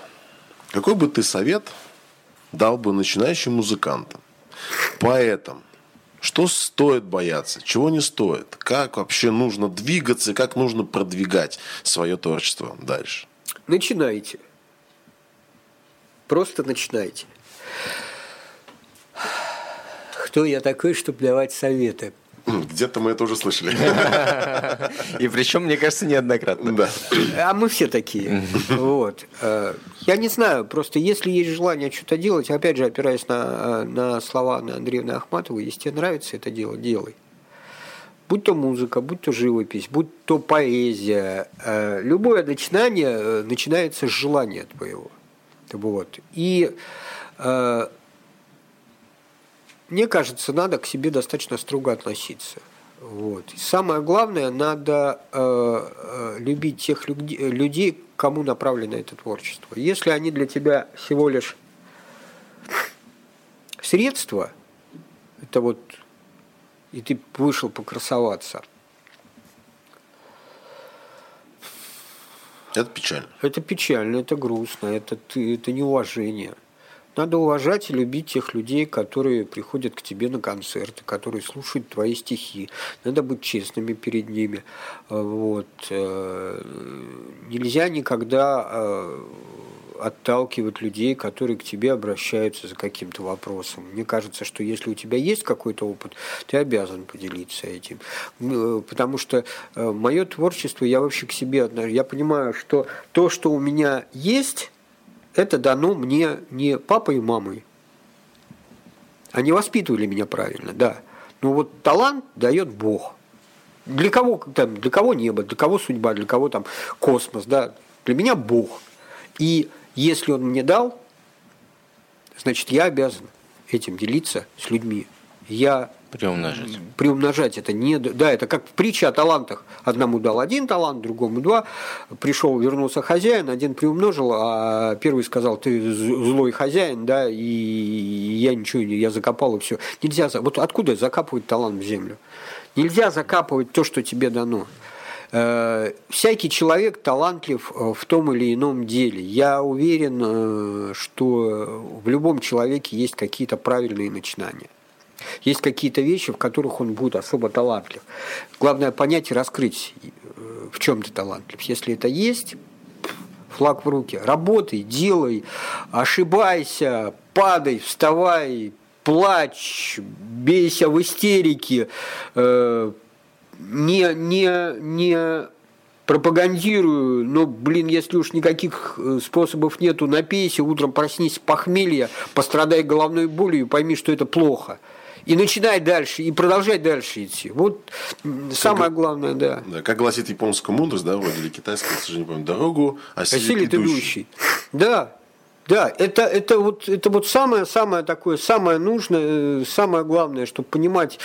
Какой бы ты совет дал бы начинающим музыкантам, поэтам, что стоит бояться, чего не стоит, как вообще нужно двигаться, как нужно продвигать свое творчество дальше? Начинайте. Просто начинайте кто я такой, чтобы давать советы. Где-то мы это уже слышали. И причем, мне кажется, неоднократно. Да. А мы все такие. Вот. Э, я не знаю, просто если есть желание что-то делать, опять же, опираясь на, на слова на Андреевны Ахматовой, если тебе нравится это дело, делай. Будь то музыка, будь то живопись, будь то поэзия. Э, любое начинание э, начинается с желания твоего. Вот. И мне кажется, надо к себе достаточно строго относиться. Вот. И самое главное, надо э, э любить тех людей, кому направлено это творчество. Если они для тебя всего лишь средства, это вот и ты вышел покрасоваться, Это печально. Это печально, это грустно, это, это неуважение. Надо уважать и любить тех людей, которые приходят к тебе на концерты, которые слушают твои стихи. Надо быть честными перед ними. Э, Вот. э, Нельзя никогда э, отталкивать людей, которые к тебе обращаются за каким-то вопросом. Мне кажется, что если у тебя есть какой-то опыт, ты обязан поделиться этим. Э, Потому что мое творчество, я вообще к себе отношусь. Я понимаю, что то, что у меня есть, это дано мне не папой и мамой. Они воспитывали меня правильно, да. Но вот талант дает Бог. Для кого, там, для кого небо, для кого судьба, для кого там космос, да. Для меня Бог. И если он мне дал, значит, я обязан этим делиться с людьми. Я Приумножить. приумножать это не... Да, это как притча о талантах. Одному дал один талант, другому два. Пришел, вернулся хозяин, один приумножил, а первый сказал, ты злой хозяин, да, и я ничего не... Я закопал, и все. Нельзя... Вот откуда закапывать талант в землю? Нельзя закапывать то, что тебе дано. Э, Всякий человек талантлив э, в том или ином деле. Я уверен, э, что в любом человеке есть какие-то правильные начинания. Есть какие-то вещи, в которых он будет особо талантлив. Главное понять и раскрыть, в чем ты талантлив. Если это есть, флаг в руки. Работай, делай, ошибайся, падай, вставай, плачь, бейся в истерике, не, не, не пропагандирую, но, блин, если уж никаких э, способов нету, напейся, утром проснись с похмелья, пострадай головной болью и пойми, что это плохо. И начинай дальше, и продолжай дальше идти. Вот м, самое главное, да. Да, как гласит японская мудрость, да, вроде или китайская, к сожалению, помню, дорогу осилит, Осилит идущий. идущий. Да, да, это, это, вот, это вот самое, самое такое, самое нужное, э, самое главное, чтобы понимать,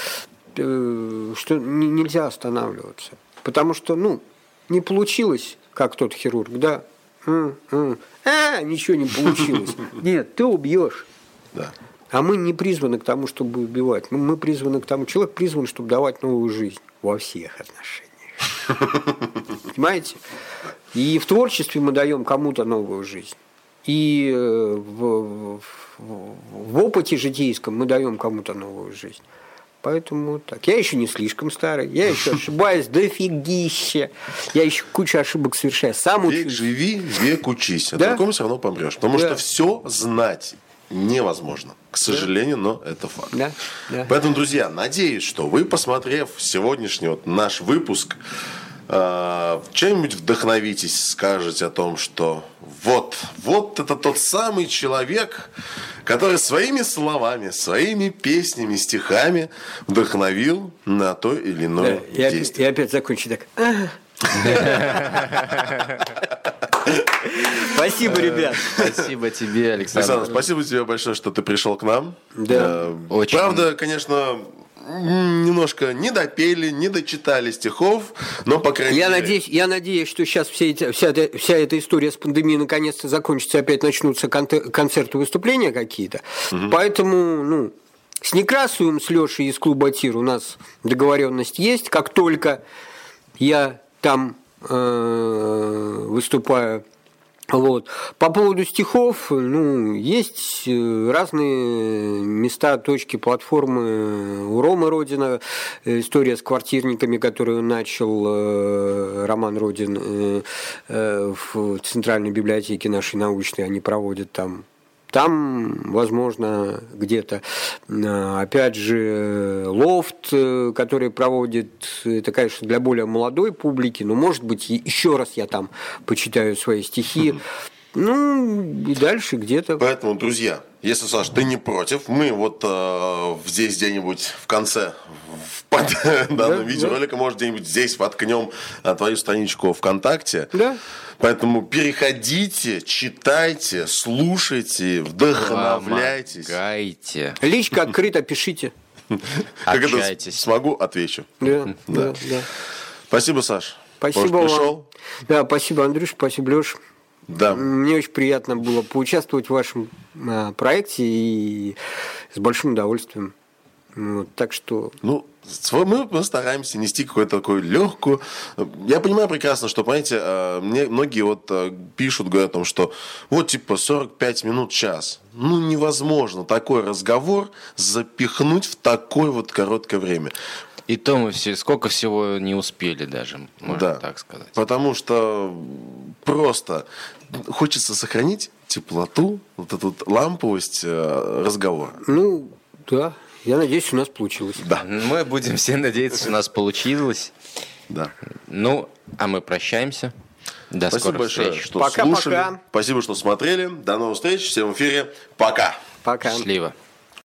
что не- нельзя останавливаться. Потому что, ну, не получилось, как тот хирург, да, а, ничего не получилось. Нет, ты убьешь. Да. А мы не призваны к тому, чтобы убивать. Мы, мы призваны к тому, человек призван, чтобы давать новую жизнь во всех отношениях. Понимаете? И в творчестве мы даем кому-то новую жизнь. И э, в, в- в опыте житейском мы даем кому-то новую жизнь. Поэтому так. Я еще не слишком старый, я еще ошибаюсь дофигища. Я еще кучу ошибок совершаю. Сам Век учусь. живи, век учись. А Да. другому все равно помрешь. Потому Да. что все знать невозможно. К сожалению, но это факт. Да, да. Поэтому, друзья, надеюсь, что вы, посмотрев сегодняшний вот наш выпуск, чем-нибудь вдохновитесь, скажете о том, что вот, вот это тот самый человек, который своими словами, своими песнями, стихами вдохновил на то или иное Да, и, опять, и действие. опять закончу так. «А». Спасибо, ребят. Спасибо тебе, Александр. Александр, спасибо тебе большое, что ты пришел к нам. Да. Э, Очень. Правда, конечно, немножко не допели, не дочитали стихов, но, по крайней Я мере... надеюсь, я надеюсь, что сейчас вся, эта- вся, эта- вся эта история с пандемией наконец-то закончится, опять начнутся концерты, выступления какие-то. Поэтому, ну, с Некрасовым, с Лешей из клуба «Тир» у нас договоренность есть. Как только я там э, выступаю, вот. По поводу стихов, ну, есть э, разные места, точки, платформы. У Ромы Родина э, история с квартирниками, которую начал э, Роман Родин в Центральной библиотеке нашей научной, они проводят там там, возможно, где-то, э, опять же, лофт, э, который проводит, это, конечно, для более молодой публики, но, может быть, еще раз я там почитаю свои стихи. Ну, и дальше где-то. Поэтому, друзья, если, Саш, ты не против, мы вот э, здесь где-нибудь в конце под данным да. видеоролика, может, где-нибудь здесь воткнем э, твою страничку ВКонтакте. Да. Поэтому переходите, читайте, слушайте, вдохновляйтесь. Помогайте. Личка открыта, пишите. Общайтесь. смогу, отвечу. Да, да, да. Спасибо, Саш. Спасибо Может, вам. пришел? Да, спасибо, Андрюш, спасибо, Леш. Да. Мне очень приятно было поучаствовать в вашем а, проекте и с большим удовольствием. Вот, так что Ну, Мы, мы стараемся нести какую-то такую легкую. Я понимаю прекрасно, что, понимаете, э, мне многие вот э, пишут, говорят о том, что вот типа 45 минут, час. Ну, невозможно такой разговор запихнуть в такое вот короткое время. И то мы все, сколько всего не успели даже, можно да, так сказать. Потому что просто хочется сохранить теплоту, вот эту вот ламповость э, разговора. Ну, да. Я надеюсь, у нас получилось. Да. Мы будем все надеяться, что у нас получилось. Да. Ну, а мы прощаемся. До Спасибо большое, встреч. что пока, слушали. Пока. Спасибо, что смотрели. До новых встреч. Всем в эфире. Пока. Пока. Счастливо.